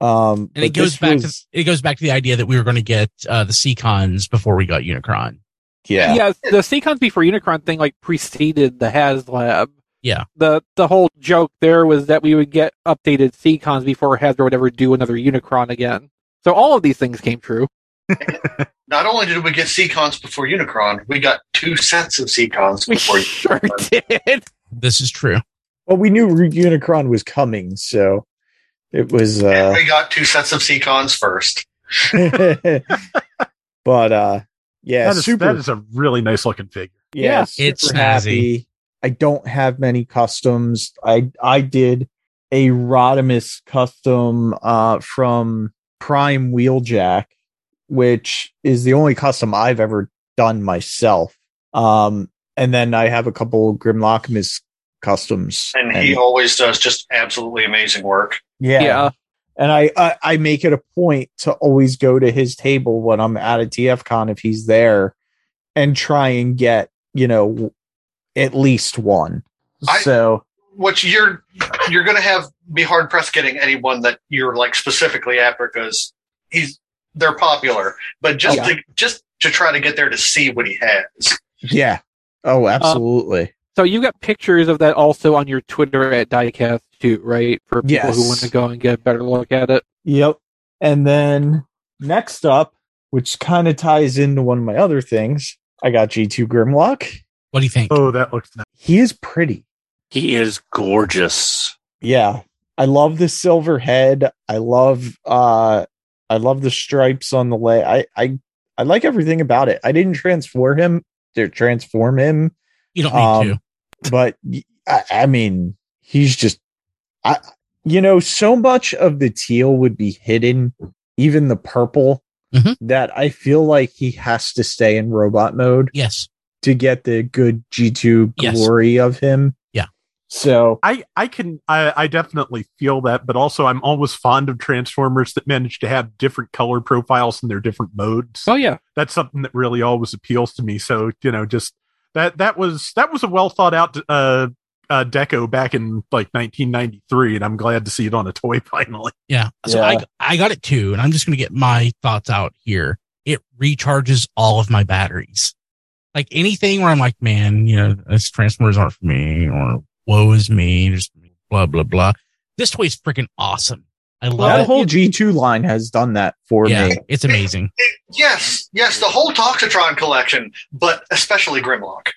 um and it goes back was- to it goes back to the idea that we were going to get uh, the Seacons before we got Unicron. yeah Yeah, the Seacons before Unicron thing like preceded the HasLab. Yeah. The the whole joke there was that we would get updated Seacons before Hasbro would ever do another Unicron again. So all of these things came true. *laughs* Not only did we get Seacons before Unicron, we got two sets of Seacons We before sure Unicron. did. This is true. Well, we knew Unicron was coming, so it was. And uh we got two sets of Seacons first. *laughs* But uh yeah, that is super. that is a really nice looking figure. yeah, yeah, it's super snazzy. I don't have many customs. I I did a Rodimus custom uh from Prime Wheeljack, which is the only custom I've ever done myself. Um, and then I have a couple Grimlockmus customs, And he always does just absolutely amazing work. yeah, Yeah. and I, I I make it a point to always go to his table when I'm at a TFCon if he's there, and try and get you know at least one. I- so Which you're you're gonna have be hard pressed getting anyone that you're like specifically after because he's they're popular. But just Yeah. to just to try to get there to see what he has. yeah, oh absolutely. So you got pictures of that also on your Twitter at Diecast too, right? For people Yes. who want to go and get a better look at it. Yep. And then next up, which kind of ties into one of my other things, I got G2 Grimlock. What do you think? Oh, that looks nice. He is pretty. He is gorgeous. Yeah. I love the silver head. I love uh I love the stripes on the leg. I I I like everything about it. I didn't transform him to transform him, You don't need um, to. but I, I mean, he's just I you know, so much of the teal would be hidden, even the purple, Mhm. that I feel like he has to stay in robot mode Yes. to get the good G2 Yes. glory of him. Yeah. So I I can I, I definitely feel that, but also I'm always fond of Transformers that manage to have different color profiles in their different modes. Oh yeah. That's something that really always appeals to me. So you know, just that that was that was a well thought out uh, uh deco back in like 1993, and I'm glad to see it on a toy *laughs* finally. Yeah. So Yeah. I I got it too, and I'm just gonna get my thoughts out here. It recharges all of my batteries. Like anything where I'm like, man, you know, this Transformers aren't for me, or woe is me, just blah blah blah. This toy's freaking awesome. I love that it. whole G2 line has done that for yeah, me. it's amazing. Yes, yes, the whole Toxitron collection, but especially Grimlock.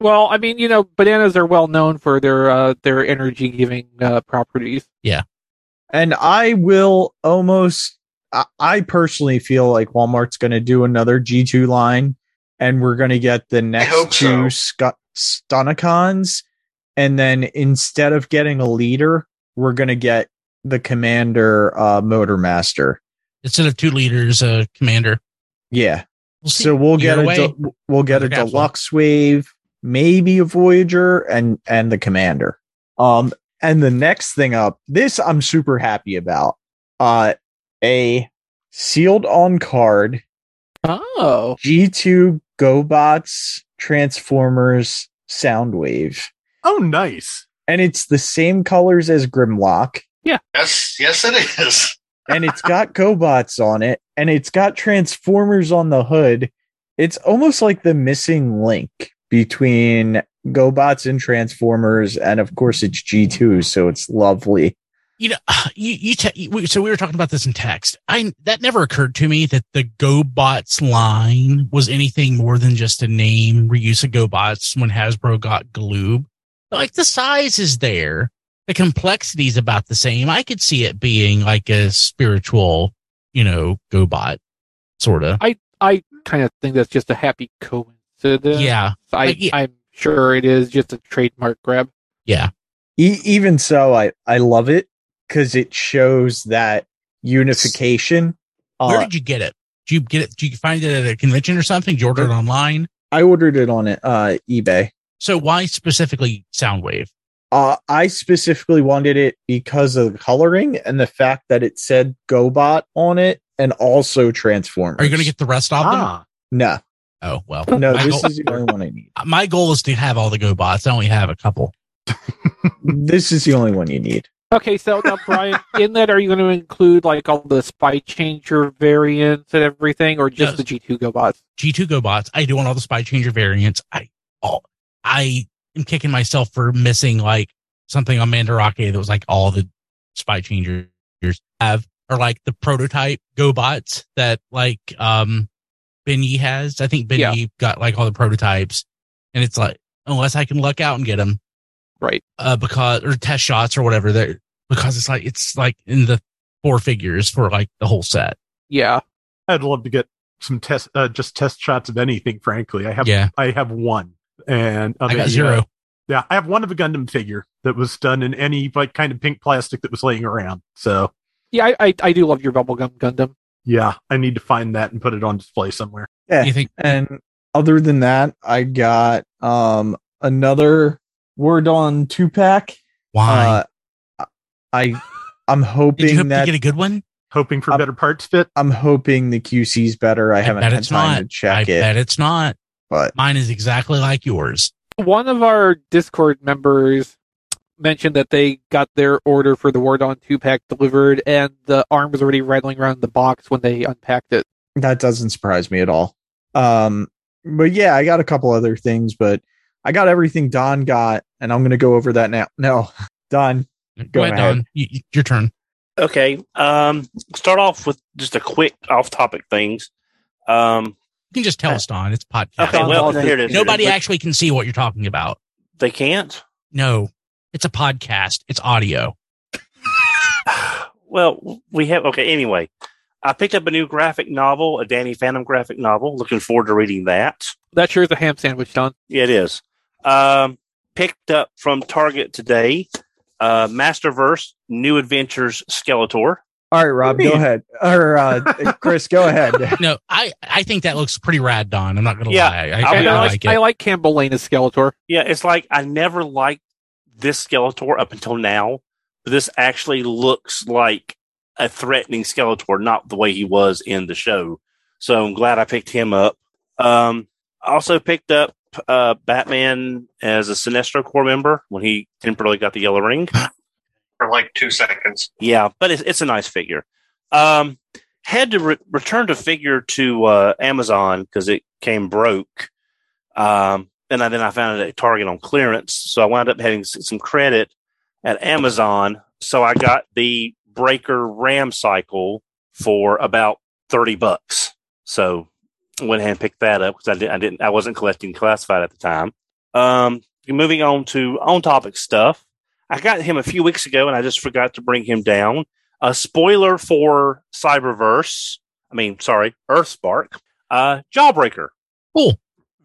Well, I mean, you know, bananas are well known for their uh, their energy giving uh, properties. Yeah, and I will almost, I, I personally feel like Walmart's going to do another G2 line and we're going to get the next hope so. two Sc- Stunticons. And then instead of getting a leader, we're going to get the Commander uh, Motor Master. Instead of two liters, uh, commander. Yeah. We'll. So we'll get a way, de- we'll get a Another capsule. deluxe wave, maybe a Voyager, and and the Commander. Um, and the next thing up, this I'm super happy about. Uh, a sealed on card Oh, G2 GoBots Transformers Soundwave, Oh, nice. and it's the same colors as Grimlock, Yeah. Yes, yes, it is. and it's got GoBots on it, and it's got Transformers on the hood. It's almost like the missing link between GoBots and Transformers, and of course it's G2, so it's lovely. you know, *sighs* you, you, te- you so we were talking about this in text. I, that never occurred to me that the GoBots line was anything more than just a name reuse of GoBots when Hasbro got Gloob. Like the size is there. the complexity is about the same. I could see it being like a spiritual, you know, GoBot, sort of. I I kind of think that's just a happy coincidence. Yeah, I, Like, yeah. I'm sure it is just a trademark grab. yeah. E- even so, I I love it because it shows that unification. Where Uh, did you get it? Did you get it? Did you find it at a convention or something? Did you order it online? I ordered it on uh, eBay. So why specifically Soundwave? Uh, I specifically wanted it because of the coloring and the fact that it said GoBot on it and also Transformers. Are you going to get the rest of them? Ah, no? Oh well. No, my, this goal, is the only one I need. *laughs* my goal is to have all the GoBots. I only have a couple. *laughs* This is the only one you need. Okay, so now Brian, in that, are you going to include like all the spy changer variants and everything, or just Yes. the G2 GoBots? G2 GoBots. I do want all the Spy Changer variants. I all I am kicking myself for missing like something on Mandarake that was like all the Spy Changers have, or like the prototype GoBots that like um Ben Yi has. I think Ben Yeah. Yi got like all the prototypes, and it's like unless I can luck out and get them, Right. uh, because or test shots or whatever. There because it's like it's like in the four figures for like the whole set. Yeah. I'd love to get some test, uh, just test shots of anything. Frankly, I have, Yeah. I have one, and of I got a, zero. yeah, I have one of a Gundam figure that was done in any like kind of pink plastic that was laying around. So Yeah, I, I, I do love your Bubblegum Gundam. yeah, I need to find that and put it on display somewhere. Yeah. You think And other than that, I got um another Wardon two pack. why? Uh, I I'm Did you hoping hope to that get a good one? Hoping for Uh, better parts fit. I'm hoping the QC's better. I, haven't bet had time not. to check I it, bet it's not. But Mine is exactly like yours. One of our Discord members mentioned that they got their order for the Wardon 2 pack delivered, and the arm was already rattling around the box when they unpacked it. that doesn't surprise me at all. Um, but yeah, I got a couple other things, but I got everything Don got, and I'm gonna go over that now. No, *laughs* Don, Go, Go ahead, ahead. Don. You, you- your turn. Okay. Um, start off with just a quick off-topic things. Um, You can just tell us, Don. It's podcast. okay. Don Well, here it is. Nobody But actually can see what you're talking about. They can't. No, it's a podcast. It's audio. *sighs* Well, we have. Okay. Anyway, I picked up a new graphic novel, a Danny Phantom graphic novel. Looking forward to reading that. That sure is a ham sandwich, Don. Yeah, it is. Um, picked up from Target today. Uh, Masterverse New Adventures Skeletor. All right, Rob, go ahead, or uh, *laughs* Chris, go ahead. *laughs* No, I, I think that looks pretty rad, Don. I'm not going to Yeah, lie. I, I'll I, I, I like, like it. I like Campbell Lane as Skeletor. Yeah, it's like I never liked this Skeletor up until now, but this actually looks like a threatening Skeletor, not the way he was in the show. So I'm glad I picked him up. Um, I also picked up uh, Batman as a Sinestro Corps member when he temporarily got the yellow ring. *laughs* for like two seconds. Yeah, but it's, it's a nice figure. Um, had to re- return the figure to uh, Amazon because it came broke. Um, and I, then I found it at Target on clearance. So I wound up having some credit at Amazon. So I got the Breaker Ram Cycle for about 30 bucks. So I went ahead and picked that up because I, did, I didn't, I wasn't collecting classified at the time. Um, moving on to on topic stuff. I got him a few weeks ago and I just forgot to bring him down. A spoiler for Cyberverse. I mean, sorry, Earthspark. Uh, Jawbreaker. Cool.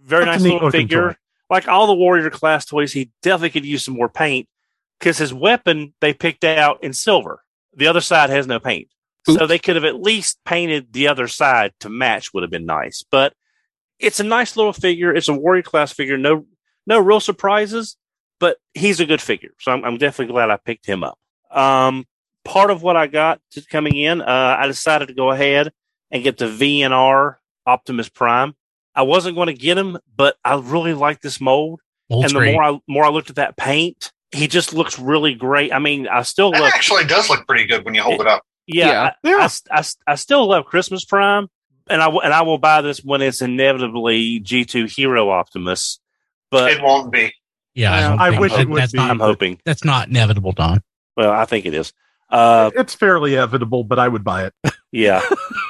Very That's nice little figure. toy. Like all the Warrior class toys, he definitely could use some more paint because his weapon they picked out in silver. The other side has no paint. So they could have at least painted the other side to match would have been nice. But it's a nice little figure. It's a Warrior class figure. No, no real surprises, but he's a good figure. So I'm, I'm definitely glad I picked him up. Um, part of what I got to coming in, uh, I decided to go ahead and get the VNR Optimus Prime. I wasn't going to get him, but I really like this mold. Mold's and the great. more I more I looked at that paint, he just looks really great. I mean, I still That love actually does look pretty good when you hold it up. yeah, Yeah. I, I, I, I still love Christmas Prime, and I and I will buy this when it's inevitably G two Hero Optimus. But It won't be. Yeah, I, I think- wish it that- would that's be. Not, I'm hoping. that's not inevitable, Don. Well, I think it is. Uh, it's fairly inevitable, but I would buy it. *laughs* yeah.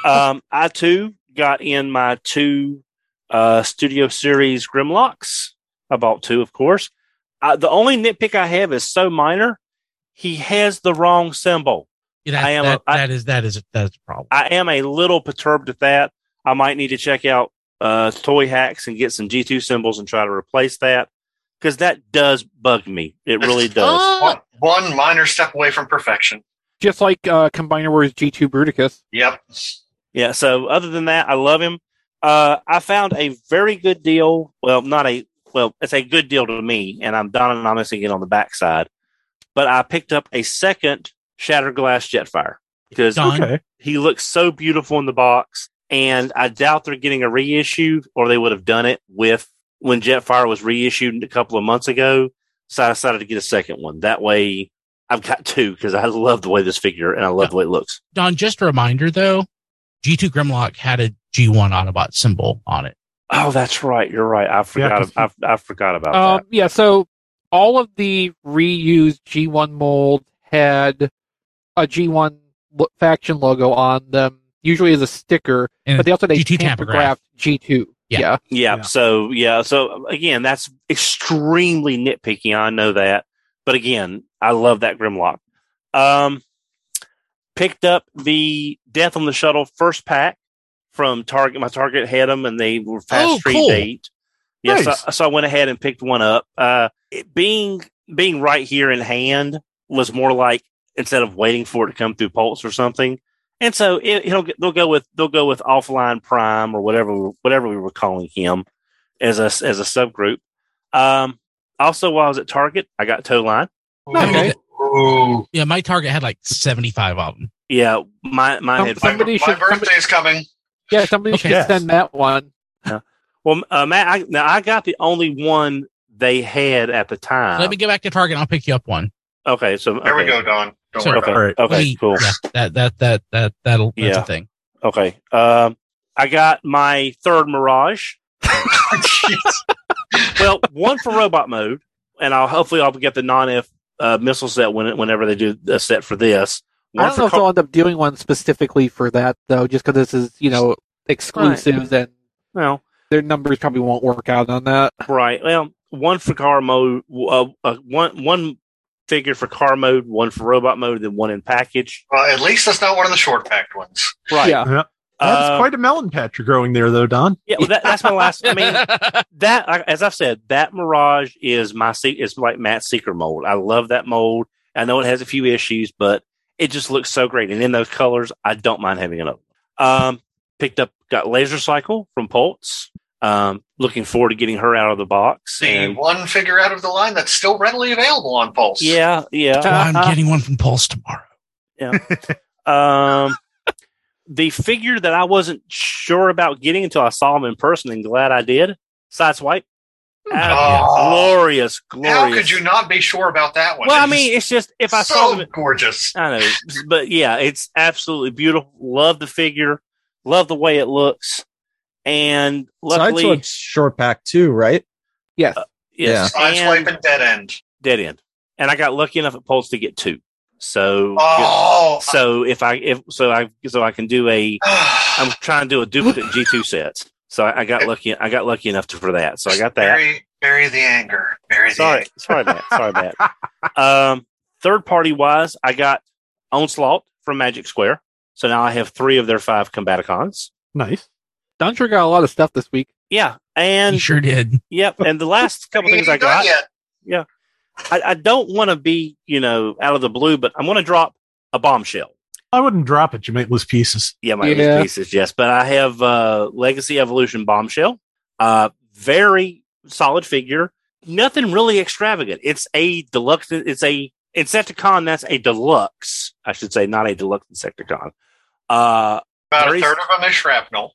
um, I too got in my two uh, Studio Series Grimlocks. I bought two, of course. Uh, the only nitpick I have is so minor. he has the wrong symbol. That, I am that, a- I- that is that is that is a problem. I am a little perturbed at that. I might need to check out uh, Toyhax and get some G2 symbols and try to replace that because that does bug me. It really *laughs* does. One, one minor step away from perfection. Just like uh, Combiner Wars G2 Bruticus. Yep. Yeah. So other than that, I love him. Uh, I found a very good deal. Well, not a well, it's a good deal to me, and I'm Don Anonymous again on the backside. But I picked up a second Shattered Glass Jetfire because Okay. he looks so beautiful in the box, and I doubt they're getting a reissue, or they would have done it with when Jetfire was reissued a couple of months ago. So I decided to get a second one. That way, I've got two because I love the way this figure and I love the way it looks. Don, just a reminder though, G2 Grimlock had a G1 Autobot symbol on it. Oh, that's right. You're right. I forgot. 'cause I, I forgot about Um, that. yeah, so all of the reused G1 mold had a G1 lo- faction logo on them, usually as a sticker, And but they also had a G2 tampographed G2. Yeah. yeah. Yeah. Yeah. So yeah. So again, that's extremely nitpicky. I know that, but again, I love that Grimlock. Um, picked up the Death on the Shuttle first pack from Target. My Target had them, and they were fast Oh, street cool. date. Yes, Nice. so, so I went ahead and picked one up. Uh, it being being right here in hand was more like instead of waiting for it to come through Pulse or something. And so it, he'll they'll go with they'll go with offline prime or whatever whatever we were calling him as a as a subgroup. Um, also, while I was at Target, I got Tow-Line. Okay. Ooh. Yeah, my Target had like 75 of them. Yeah, my mine Some- had. My, Somebody my should- somebody- birthday's coming. Yeah, somebody Okay. should send Matt one. Well, uh, Matt, I, now I got the only one they had at the time. Let me get back to Target I'll pick you up one. Okay, so There we okay. go, Don. Don't So- worry Okay, about it. Okay, Let me- cool. yeah, that that that that that'll that's Yeah. a thing. Okay, um, I got my third Mirage. *laughs* well, one for robot mode, and I'll hopefully I'll get the non F uh, missile set when whenever they do a set for this. I One don't for know if car- they'll end up doing one specifically for that though, just because this is you know exclusives and well, their numbers probably won't work out on that. right. Well, one for car mode, uh, uh, one one figure for car mode, one for robot mode, then one in package. Well, at least that's not one of the short packed ones. Right. Yeah. That's Uh, quite a melon patch you're growing there, though, Don. Yeah, well, that, that's my last. I mean, *laughs* that as I've said, that Mirage is my se- is like Matt's Seeker mold. I love that mold. I know it has a few issues, but it just looks so great. And in those colors, I don't mind having another. one. Um, picked up got Laser Cycle from Pulse. Um, looking forward to getting her out of the box. The And one figure out of the line that's still readily available on Pulse. yeah, yeah. Well, I'm getting one from Pulse tomorrow. Yeah. um, *laughs* the figure that I wasn't sure about getting until I saw him in person, and glad I did. Sideswipe. Oh. glorious, glorious. How could you not be sure about that one? Well, I mean, it's just if I so saw them, gorgeous. I know, but yeah, it's absolutely beautiful. Love the figure, love the way it looks, and luckily, Sideswipe's short pack too, right? Yes. yes, Sideswipe and and dead end. dead end. And I got lucky enough at Pulse to get two. So, Oh, so if I if so I so I can do a *sighs* I'm trying to do a duplicate G two sets. So I, I got lucky. I got lucky enough to for that. So I got that. bury, bury the anger. Bury the Sorry, anger. sorry, Matt. Sorry, Matt. *laughs* Um, third party wise, I got Onslaught from Magic Square. So now I have three of their five Combaticons. Nice. Don sure got a lot of stuff this week. Yeah, You and sure did. yep. And the last *laughs* couple things I got, yet. I, I don't want to be you know out of the blue, but I'm going to drop a bombshell. I wouldn't drop it. You might lose pieces. Yeah, my Yeah. pieces, yes. But I have uh Legacy Evolution Bombshell. Uh very solid figure. Nothing really extravagant. It's a deluxe it's a Insecticon, that's a deluxe, I should say, not a deluxe Insecticon. Uh About Very- a third of them is shrapnel.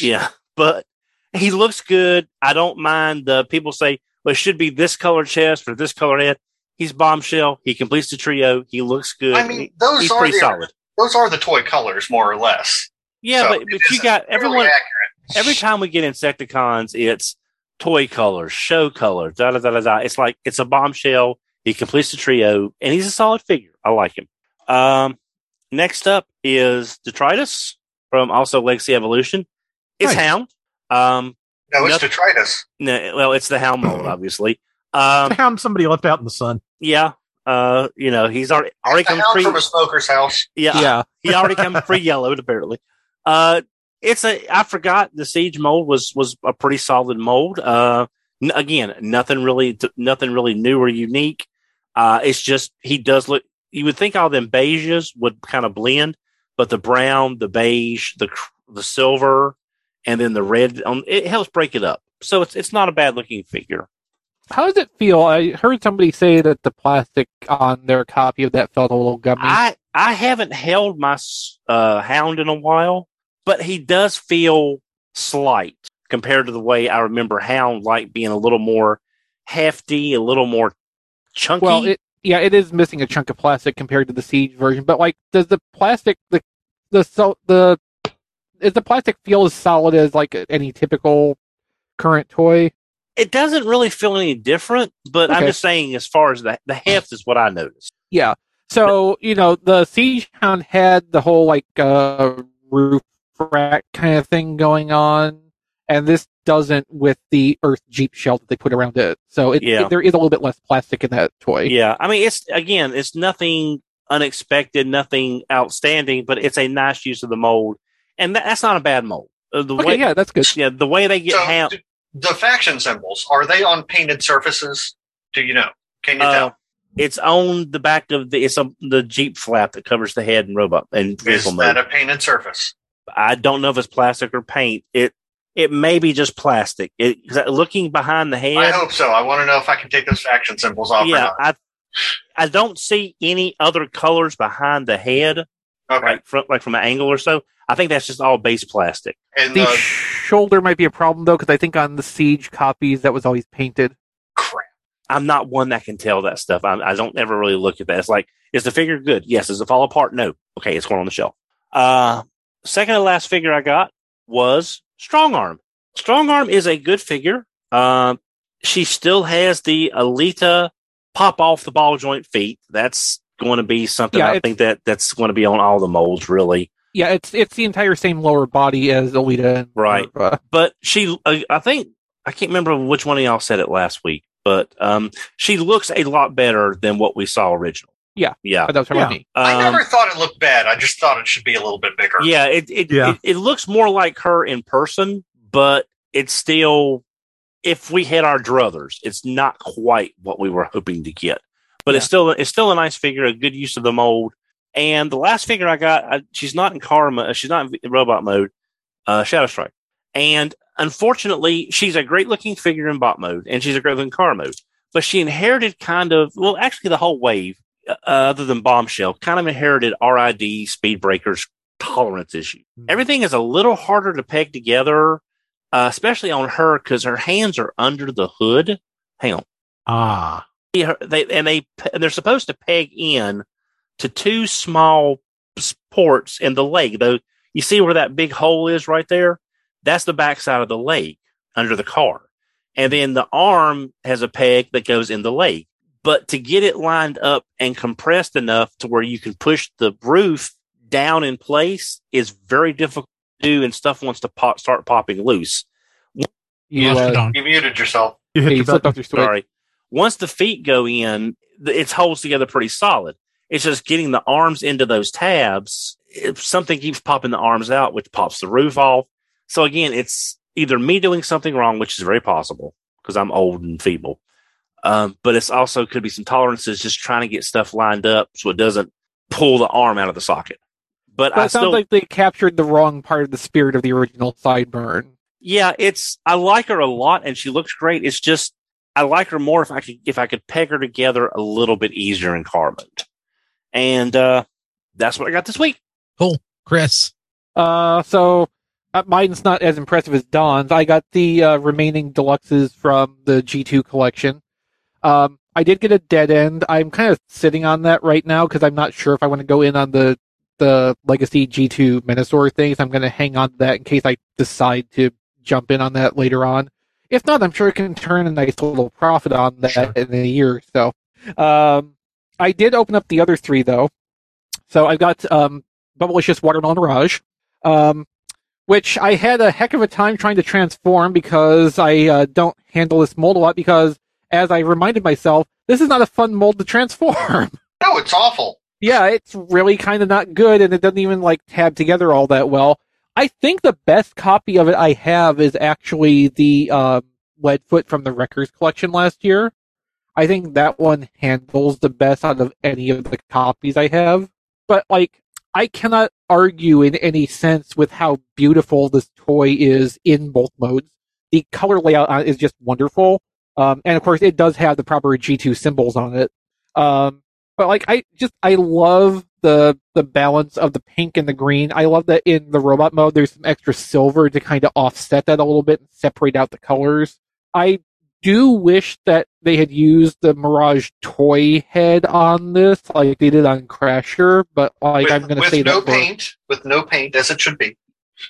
Yeah. But he looks good. I don't mind the people say, well, it should be this color chest or this color head. He's bombshell. He completes the trio. He looks good. I mean, those He's are pretty the, solid. those are the toy colors, more or less. Yeah, So but, but you got everyone accurate. every time we get Insecticons, it's toy colors, show colors, da da da da da. It's like it's a bombshell. He completes the trio, and he's a solid figure. I like him. Um, next up is Detritus from also Legacy Evolution. It's Nice. Hound. Um, No, it's Nothing- detritus. no, well, it's the Hound mold, *clears throat* obviously. Um, Hound somebody left out in the sun. yeah. Uh, you know, he's already already come free from a smoker's house. Yeah, Yeah. *laughs* he already come free yellowed apparently. Uh, it's a. I forgot the siege mold was was a pretty solid mold. Uh, n- again, nothing really, nothing really new or unique. Uh, it's just he does look. You would think all them beiges would kind of blend, but the brown, the beige, the cr- the silver, and then the red on it helps break it up. So it's it's not a bad looking figure. How does it feel? I heard somebody say that the plastic on their copy of that felt a little gummy. I I haven't held my uh, hound in a while, but he does feel slight compared to the way I remember hound like being a little more hefty, a little more chunky. well, it, yeah, it is missing a chunk of plastic compared to the Siege version. But like, does the plastic the the so the is the plastic feel as solid as like any typical current toy? it doesn't really feel any different, but I'm just saying as far as the the heft is what I noticed. Yeah. So you know, the Siege Hound had the whole like uh, roof rack kind of thing going on, and this doesn't with the Earth Jeep shell that they put around it. So it, Yeah. it- there is a little bit less plastic in that toy. Yeah, I mean it's again, it's nothing unexpected, nothing outstanding, but it's a nice use of the mold, and that, that's not a bad mold. Uh, the Okay, way, yeah, that's good. yeah, the way they get So, hound. d- the faction symbols are they on painted surfaces? Do you know? Can you Uh, tell? it's on the back of the it's a, the Jeep flap that covers the head and robot and Is vehicle that mode. a painted surface? I don't know if it's plastic or paint. It it may be just plastic. It 'cause looking behind the head. I hope so. I want to know if I can take those faction symbols off. yeah, Or I I don't see any other colors behind the head, not. Okay. like from like from an angle or so. I think that's just all base plastic. And The the shoulder might be a problem though, because I think on the Siege copies that was always painted. crap. I'm not one that can tell that stuff. I, I don't ever really look at that. It's like, is the figure good? Yes. Does it fall apart? No. Okay, it's going on the shelf. Uh, second to last figure I got was Strong Arm. Strong Arm is a good figure. Um, she still has the Alita pop off the ball joint feet. That's going to be something Yeah, I think that that's going to be on all the molds, really. Yeah, it's it's the entire same lower body as Alita. And, Right. uh, but she uh, i think i can't remember which one of y'all said it last week but um she looks a lot better than what we saw original Yeah. yeah but that was Yeah. me. I Um, never thought it looked bad. I just thought it should be a little bit bigger. yeah it it, Yeah. it it looks more like her in person but it's still if we had our druthers it's not quite what we were hoping to get but it's still it's still a nice figure a good use of the mold. And the last figure i got I, she's not in karma she's not in robot mode uh shadow strike. And unfortunately she's a great looking figure in bot mode and she's a great looking car mode. But she inherited kind of well actually the whole wave uh, other than bombshell kind of inherited rid speed breakers tolerance issue everything is a little harder to peg together uh, especially on her because her hands are under the hood. Hang on. Ah, Yeah, they and they and they're supposed to peg in to two small ports in the leg. Though you see where that big hole is right there, that's the backside of the leg under the car, and then the arm has a peg that goes in the leg. But to get it lined up and compressed enough to where you can push the roof down in place is very difficult to do, and stuff wants to pop, start popping loose. You, uh, You muted yourself. you hit yeah, your slipped button. off your switch. Sorry. Once the feet go in, it holds together pretty solid. It's just getting the arms into those tabs. If something keeps popping the arms out, which pops the roof off. So again, it's either me doing something wrong, which is very possible because I'm old and feeble. Um, but it's also could be some tolerances just trying to get stuff lined up so it doesn't pull the arm out of the socket. But, I sounds still, like they captured the wrong part of the spirit of the original Sideburn. yeah, it's I like her a lot and she looks great. It's just I like her more if I could if I could peg her together a little bit easier in carbon. And uh that's what I got this week. Cool, Chris. Uh, so uh, mine's not as impressive as Don's. I got the uh, remaining deluxes from the G2 collection. Um, I did get a dead end. I'm kind of sitting on that right now because I'm not sure if I want to go in on the the Legacy G2 Menasor things. I'm going to hang on to that in case I decide to jump in on that later on. If not, I'm sure it can turn a nice little profit on that Sure. in a year or so. Um, I did open up the other three though. So I've got um, Bubblicious Watermelon Mirage, um, which I had a heck of a time trying to transform because I uh, don't handle this mold a lot because as I reminded myself, this is not a fun mold to transform. *laughs* No, it's awful. yeah, it's really kind of not good, and it doesn't even like tab together all that well. I think the best copy of it I have is actually the um, Leadfoot from the Wreckers collection last year. I think that one handles the best out of any of the copies I have. But like, I cannot argue in any sense with how beautiful this toy is in both modes. The color layout it is just wonderful. Um, and of course, it does have the proper G2 symbols on it. Um, but like, I just, I love the, the balance of the pink and the green. I love that in the robot mode, there's some extra silver to kind of offset that a little bit and separate out the colors. I do wish that they had used the Mirage toy head on this, like they did on Crasher, but like with I'm going to with say no that for, paint, with no paint, as it should be.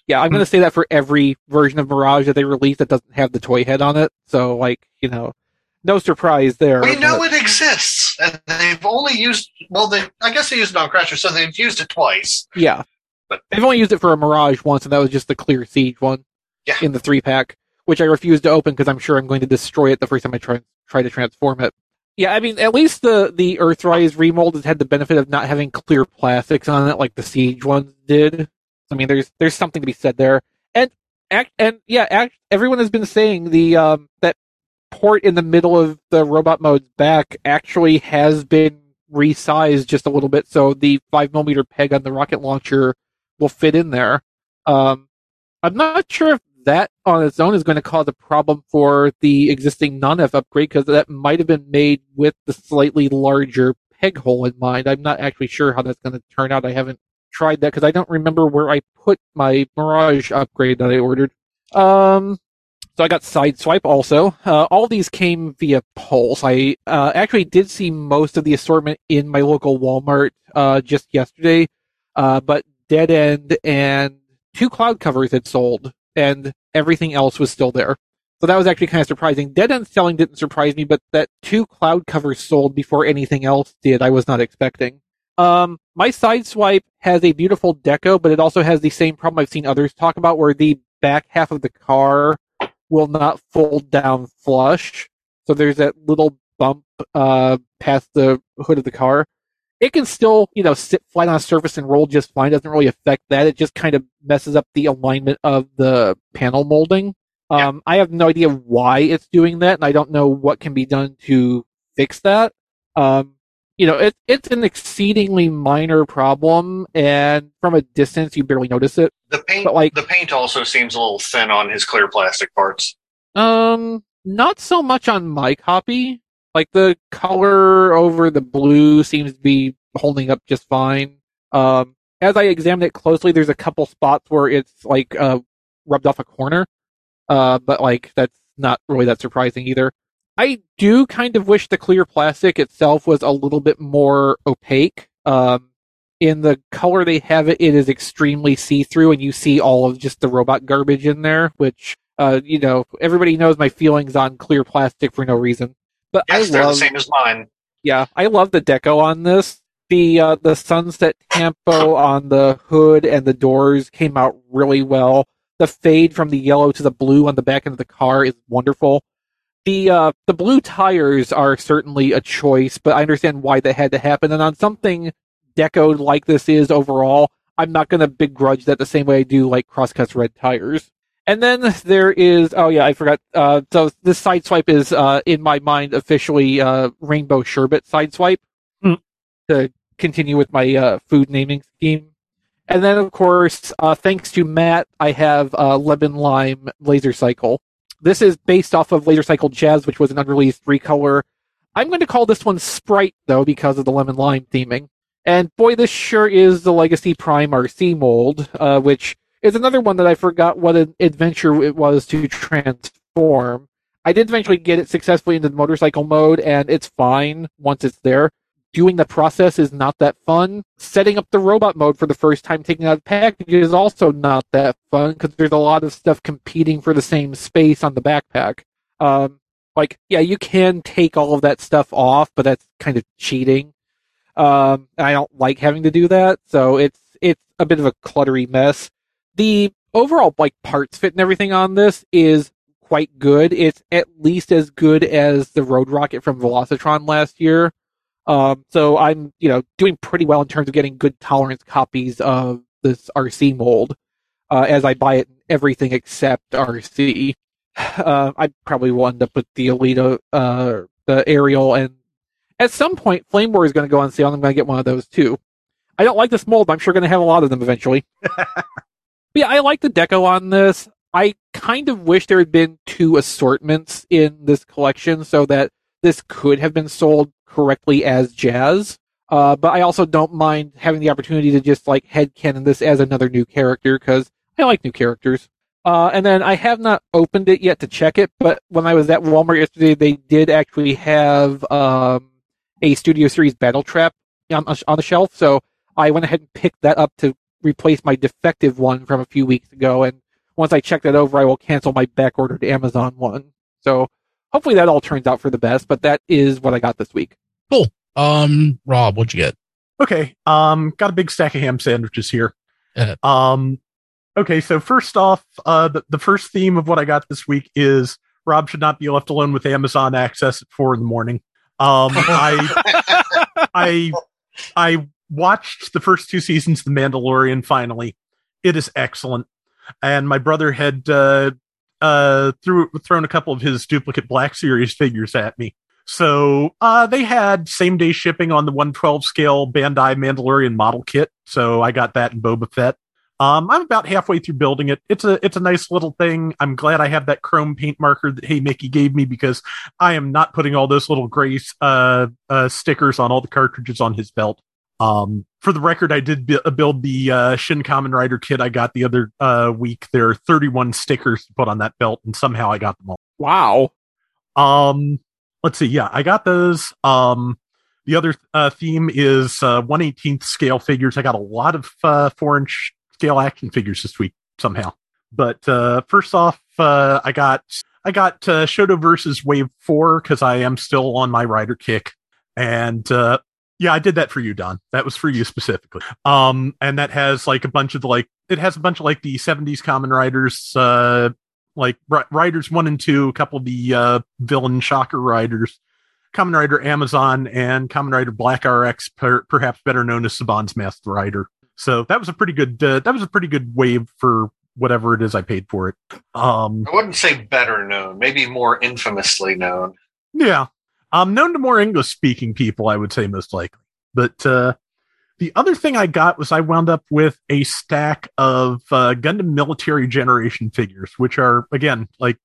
yeah, I'm going to say that for every version of Mirage that they release that doesn't have the toy head on it. So like, you know, no surprise there. We know but- it exists, and they've only used. Well, they I guess they used it on Crasher, so they've used it twice. Yeah. But- They've only used it for a Mirage once, and that was just the clear siege one Yeah. in the three pack, which I refuse to open because I'm sure I'm going to destroy it the first time I try try to transform it. Yeah, I mean, at least the the Earthrise remold has had the benefit of not having clear plastics on it like the Siege ones did. I mean, there's there's something to be said there, and act and yeah, act, everyone has been saying the um that port in the middle of the robot mode's back actually has been resized just a little bit, so the five millimeter peg on the rocket launcher will fit in there. Um, I'm not sure if that on its own is going to cause a problem for the existing non-F upgrade because that might have been made with the slightly larger peg hole in mind. I'm not actually sure how that's going to turn out. I haven't tried that because I don't remember where I put my Mirage upgrade that I ordered. Um, so I got Sideswipe also. Uh, all these came via Pulse. I uh, actually did see most of the assortment in my local Walmart uh, just yesterday, uh, but Dead End and two Cloudcovers had sold, and everything else was still there. So that was actually kind of surprising. Dead End selling didn't surprise me, but that two Cloudcovers sold before anything else did, I was not expecting. Um, my Sideswipe has a beautiful deco, but it also has the same problem I've seen others talk about, where the back half of the car will not fold down flush. So there's that little bump uh, past the hood of the car. It can still, you know, sit flat on a surface and roll just fine. Doesn't really affect that. It just kind of messes up the alignment of the panel molding. Um, I have no idea why it's doing that, and I don't know what can be done to fix that. Um, you know, it, it's an exceedingly minor problem, and from a distance, you barely notice it. The paint, But, like- the paint also seems a little thin on his clear plastic parts. Um, not so much on my copy. Like the color over the blue seems to be holding up just fine. Um, as I examine it closely, there's a couple spots where it's like uh rubbed off a corner. Uh, but like that's not really that surprising either. I do kind of wish the clear plastic itself was a little bit more opaque. Um, in the color they have it, it is extremely see-through, and you see all of just the robot garbage in there, which uh, you know, everybody knows my feelings on clear plastic for no reason. But Yes, I they're love, the same as mine. yeah, I love the deco on this. The uh, the sunset tempo on the hood and the doors came out really well. The fade from the yellow to the blue on the back end of the car is wonderful. The uh, the blue tires are certainly a choice, but I understand why that had to happen. And on something decoed like this is overall, I'm not going to begrudge that the same way I do like Crosscuts red tires. And then there is oh yeah, I forgot. Uh, so this sideswipe is uh, in my mind officially uh, Rainbow Sherbet sideswipe Hmm. to continue with my uh, food naming scheme. And then of course, uh, thanks to Matt, I have uh, Lemon Lime Laser Cycle. This is based off of Laser Cycle Jazz, which was an unreleased recolor. I'm going to call this one Sprite though because of the lemon lime theming. And boy, this sure is the Legacy Prime Arcee mold, uh, which is another one that I forgot what an adventure it was to transform. I did eventually get it successfully into the motorcycle mode, and it's fine once it's there. Doing the process is not that fun. Setting up the robot mode for the first time, taking out the package is also not that fun because there's a lot of stuff competing for the same space on the backpack. Um, like, yeah, you can take all of that stuff off, but that's kind of cheating. Um, I don't like having to do that, so it's it's a bit of a cluttery mess. The overall like parts fit and everything on this is quite good. It's at least as good as the Road Rocket from Velocitron last year. Um, so I'm, you know, doing pretty well in terms of getting good tolerance copies of this Arcee mold, uh, as I buy it in everything except Arcee. *sighs* Uh, I probably will end up with the Alita, uh, the Aerial, and at some point, Flame War is going to go on sale, and I'm going to get one of those too. I don't like this mold, but I'm sure going to have a lot of them eventually. *laughs* yeah, I like the deco on this. I kind of wish there had been two assortments in this collection so that this could have been sold correctly as jazz. Uh, but I also don't mind having the opportunity to just like headcanon this as another new character because I like new characters. Uh, and then I have not opened it yet to check it, but when I was at Walmart yesterday, they did actually have um, a Studio Series Battle Trap on, on the shelf. So I went ahead and picked that up to replace my defective one from a few weeks ago. And once I check that over, I will cancel my back ordered Amazon one. So hopefully that all turns out for the best, but that is what I got this week. Cool. Um, Rob, what'd you get? Okay. Um, got a big stack of ham sandwiches here. Uh, Um, okay. So first off, uh, the, the first theme of what I got this week is Rob should not be left alone with Amazon access at four in the morning. Um, I, *laughs* I, I watched the first two seasons of The Mandalorian finally. It is excellent. And my brother had, uh, uh, threw, thrown a couple of his duplicate Black Series figures at me. So uh, they had same day shipping on the 112 scale Bandai Mandalorian model kit. So I got that in Boba Fett. Um, I'm about halfway through building it. It's a it's a nice little thing. I'm glad I have that chrome paint marker that Hey Mickey gave me because I am not putting all those little gray uh, uh, stickers on all the cartridges on his belt. Um, for the record, I did bu- build the uh, Shin Kamen Rider kit I got the other uh, week. There are 31 stickers to put on that belt, and somehow I got them all. Wow. Um, let's see. Yeah, I got those. Um, the other uh, theme is uh, 118th scale figures. I got a lot of uh, four inch scale action figures this week somehow. But uh, first off, uh, I got I got uh, Shodo versus Wave Four because I am still on my rider kick, and uh, yeah, I did that for you, Don. That was for you specifically. Um, and that has like a bunch of the like it has a bunch of like the 70s Kamen Riders, uh, like ri- riders one and two, a couple of the uh villain shocker riders, Kamen Rider Amazon and Kamen Rider Black RX, per- perhaps better known as Saban's Masked Rider. So that was a pretty good uh, that was a pretty good wave for whatever it is I paid for it. Um, I wouldn't say better known, maybe more infamously known. Yeah. Um, known to more English speaking people, I would say most likely. But uh, the other thing I got was I wound up with a stack of uh, Gundam military generation figures, which are, again, like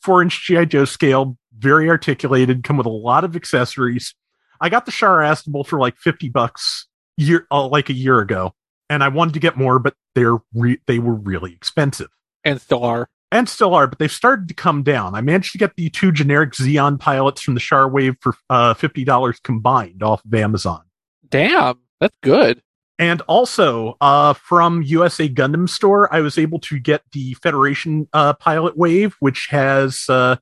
four inch G.I. Joe scale, very articulated, come with a lot of accessories. I got the Char Aznable for like 50 bucks year, uh, like a year ago, and I wanted to get more, but they're re- they were really expensive And still are. And still are, but they've started to come down. I managed to get the two generic Zeon pilots from the Char Wave for uh, fifty dollars combined off of Amazon, Damn. That's good. and also uh, from USA Gundam Store, I was able to get the Federation uh, pilot Wave, which has uh,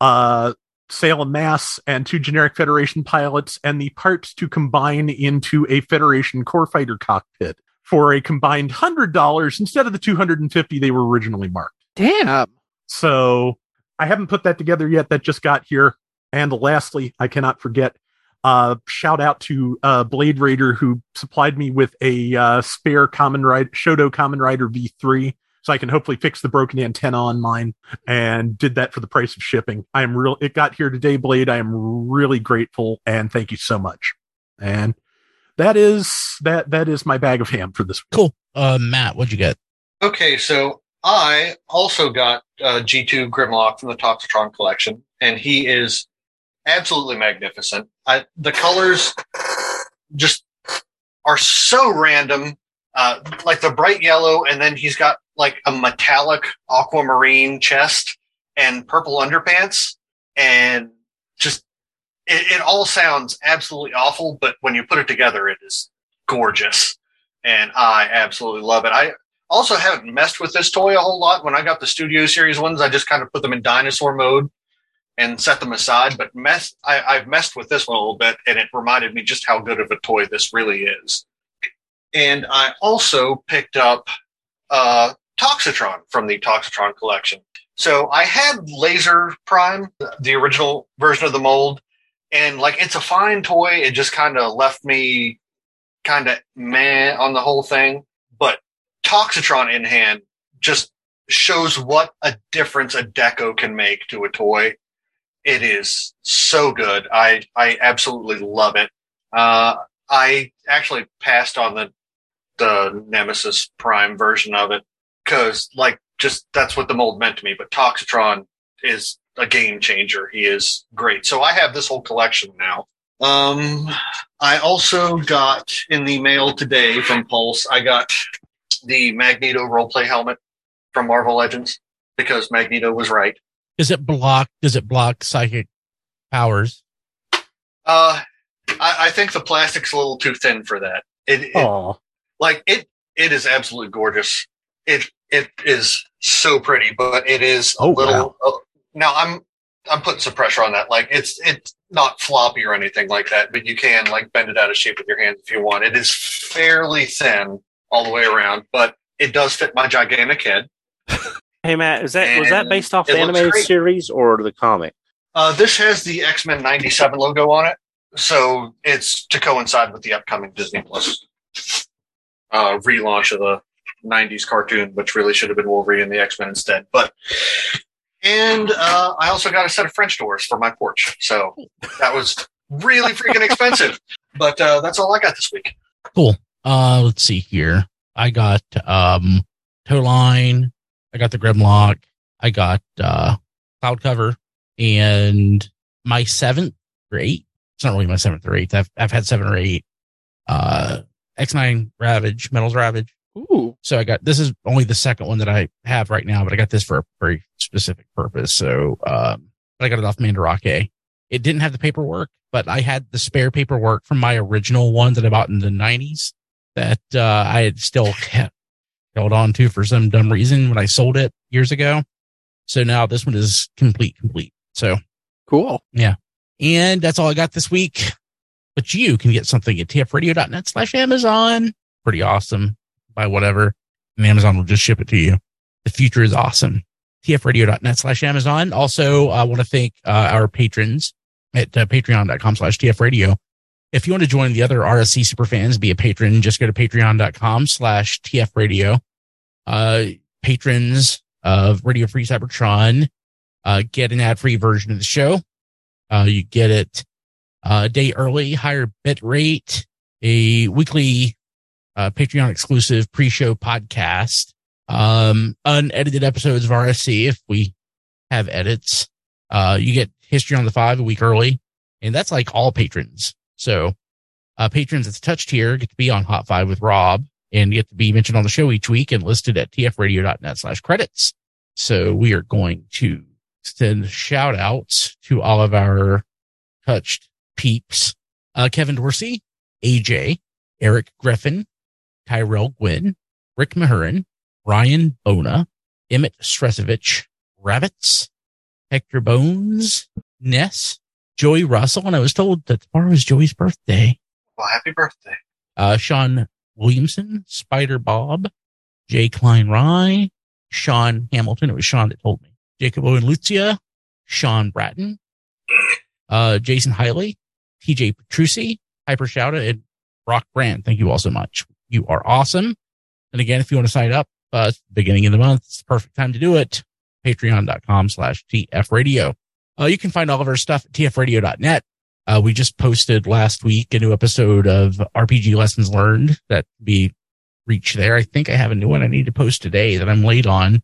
uh, sail and mass and two generic Federation pilots, and the parts to combine into a Federation core fighter cockpit for a combined hundred dollars instead of the two hundred and fifty they were originally marked. Damn. So I haven't put that together yet. That just got here. And lastly, I cannot forget. Uh, shout out to uh, Blade Raider who supplied me with a uh, spare Kamen Rider Shodo Kamen Rider V3, so I can hopefully fix the broken antenna on mine. And did that for the price of shipping. I am real. It got here today, Blade. I am really grateful and thank you so much. And that is that. That is my bag of ham for this week. Cool. Uh, Matt, what'd you get? Okay, so I also got uh, G2 Grimlock from the Toxitron collection, and he is absolutely magnificent. I, the colors just are so random, uh, like the bright yellow, and then he's got like a metallic aquamarine chest and purple underpants, and just it, it all sounds absolutely awful, but when you put it together, it is gorgeous, and I absolutely love it. I also haven't messed with this toy a whole lot. When I got the Studio Series ones, I just kind of put them in dinosaur mode and set them aside. But mess, I, I've messed with this one a little bit, and it reminded me just how good of a toy this really is. And I also picked up uh, Toxitron from the Toxitron collection. So I had Laser Prime, the original version of the mold, and like it's a fine toy. It just kind of left me kind of meh on the whole thing. Toxitron in hand just shows what a difference a deco can make to a toy. It is so good. I I absolutely love it. Uh, I actually passed on the the Nemesis Prime version of it because like just that's what the mold meant to me. But Toxitron is a game changer. He is great. So I have this whole collection now. Um, I also got in the mail today from Pulse. I got the Magneto roleplay helmet from Marvel Legends because Magneto was right. Does it block? Does it block psychic powers? Uh, I, I think the plastic's a little too thin for that. It, it Oh, like it it is absolutely gorgeous. It it is so pretty, but it is a Oh, little. uh, now I'm I'm putting some pressure on that. Like it's it's not floppy or anything like that, but you can like bend it out of shape with your hands if you want. It is fairly thin all the way around, but it does fit my gigantic head. *laughs* Hey Matt, is that was that based off the looks animated series or the comic? Uh, this has the X Men '97 logo on it, so it's to coincide with the upcoming Disney Plus uh, relaunch of the '90s cartoon, which really should have been Wolverine and the X Men instead. But and uh, I also got a set of French doors for my porch, so that was really freaking expensive. But uh, that's all I got this week. Cool. Uh, let's see here. I got um Tow-Line. I got the Grimlock. I got uh Cloudcover and my seventh or eight. It's not really my seventh or eighth. I've I've had seven or eight. Uh, X9 Ravage, Metals Ravage. Ooh. So I got this is only the second one that I have right now, but I got this for a very specific purpose. So um, but I got it off Mandarake. It didn't have the paperwork, but I had the spare paperwork from my original one that I bought in the '90s that uh, I had still kept, held on to for some dumb reason when I sold it years ago. So now this one is complete, complete. So Cool. Yeah. And that's all I got this week. But you can get something at tfradio.net slash Amazon. Pretty awesome. Buy whatever and Amazon will just ship it to you. The future is awesome. tfradio.net slash Amazon. Also, I want to thank uh, our patrons at uh, patreon.com slash tfradio. If you want to join the other RFC superfans, be a patron, just go to patreon.com slash tfradio. Uh, patrons of Radio Free Cybertron, uh, get an ad-free version of the show. Uh, you get it uh, a day early, higher bit rate, a weekly uh, Patreon exclusive pre-show podcast, um, unedited episodes of RFC if we have edits. Uh, you get History on the Five a week early, and that's like all patrons. So, uh, patrons that's touched here get to be on Hot Five with Rob and get to be mentioned on the show each week and listed at tfradio.net slash credits. So we are going to send shout outs to all of our touched peeps. Uh, Kevin Dorsey, AJ, Eric Griffin, Tyrell Gwynn, Rick Mahurin, Ryan Bona, Emmett Stresovich, Rabbits, Hector Bones, Ness, Joey Russell. And I was told that tomorrow is Joey's birthday. Well, happy birthday! Uh, Sean Williamson, Spider Bob, Jay Klein Rye, Sean Hamilton. It was Sean that told me. Jacob Owen Lucia, Sean Bratton, uh, Jason Hiley, TJ Petrucci, Hyper Shouta, and Brock Brand. Thank you all so much. You are awesome. And again, if you want to sign up, uh, beginning of the month, it's the perfect time to do it. Patreon.com slash TF radio. Uh, you can find all of our stuff at tfradio.net. Uh, we just posted last week a new episode of RPG lessons learned that be reach there. I think I have a new one I need to post today that I'm late on.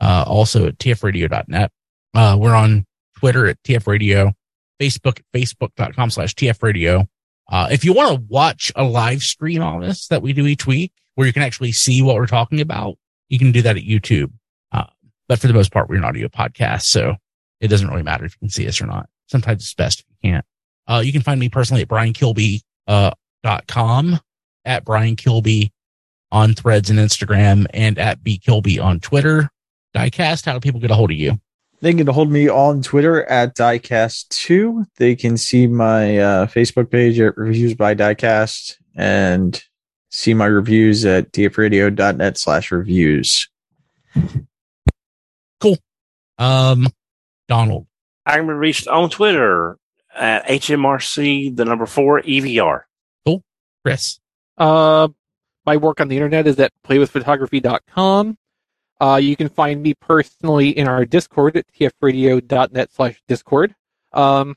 Uh, also at tfradio.net. Uh, we're on Twitter at tfradio, Facebook at facebook.com slash tfradio. Uh, if you want to watch a live stream on this that we do each week where you can actually see what we're talking about, you can do that at YouTube. Uh, but for the most part, we're an audio podcast. So it doesn't really matter if you can see us or not. Sometimes it's best if you can't. Uh, you can find me personally at briankilby, uh, dot com at briankilby on threads and Instagram and at B Kilby on Twitter. Diecast, how do people get a hold of you? They can hold me on Twitter at Diecast2. They can see my uh, Facebook page at Reviews by Diecast and see my reviews at tfradio.net slash reviews. Cool. Um, Donald. I can be reached on Twitter at HMRC, the number four EVR. Cool. Chris. Uh, my work on the internet is at playwithphotography.com. Uh, you can find me personally in our Discord at tfradio.net slash Discord. Um,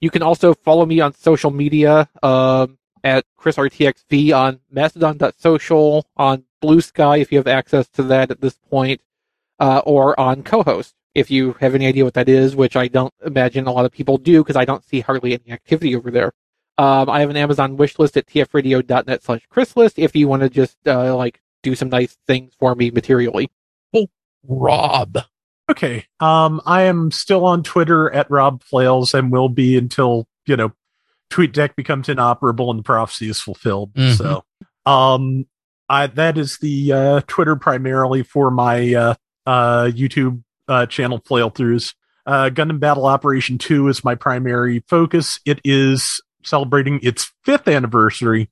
you can also follow me on social media um, at ChrisRTXV on Mastodon.social, on Blue Sky if you have access to that at this point, uh, or on Cohost if you have any idea what that is, which I don't imagine a lot of people do because I don't see hardly any activity over there. Um, I have an Amazon wish list at tfradio.net slash chrislist if you want to just uh, like do some nice things for me materially. Well, Rob. Okay. Um, I am still on Twitter at Rob Flails and will be until, you know, TweetDeck becomes inoperable and the prophecy is fulfilled. Mhm. So, um, I, that is the, uh, Twitter primarily for my, uh, uh, YouTube, uh, channel flail throughs. Uh, Gundam Battle Operation 2 is my primary focus. It is celebrating its fifth anniversary.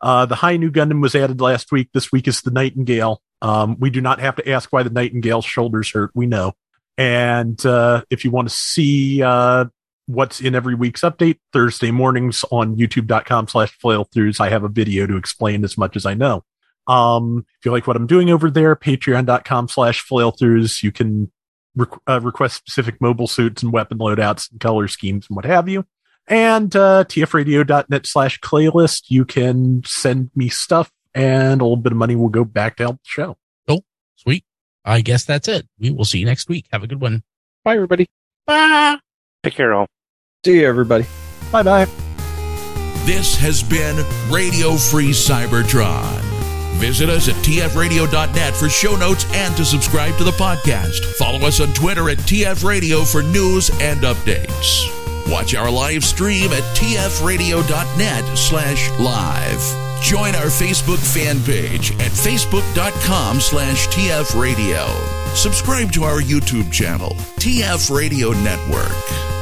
Uh, the Hi-Nu Gundam was added last week. This week is the Nightingale. Um, we do not have to ask why the Nightingale's shoulders hurt. We know. And uh, if you want to see uh, what's in every week's update, Thursday mornings on youtube.com slash flailthroughs, I have a video to explain as much as I know. Um, if you like what I'm doing over there, patreon.com slash flailthroughs, you can requ- uh, request specific mobile suits and weapon loadouts and color schemes and what have you. And uh, tfradio.net slash playlist, you can send me stuff and a little bit of money will go back to help the show. Oh, sweet. I guess that's it. We will see you next week. Have a good one. Bye, everybody. Bye. Take care, all. See you, everybody. Bye bye. This has been Radio Free Cybertron. Visit us at tfradio.net for show notes and to subscribe to the podcast. Follow us on Twitter at tfradio for news and updates. Watch our live stream at tfradio.net slash live. Join our Facebook fan page at facebook.com slash tfradio. Subscribe to our YouTube channel, TF Radio Network.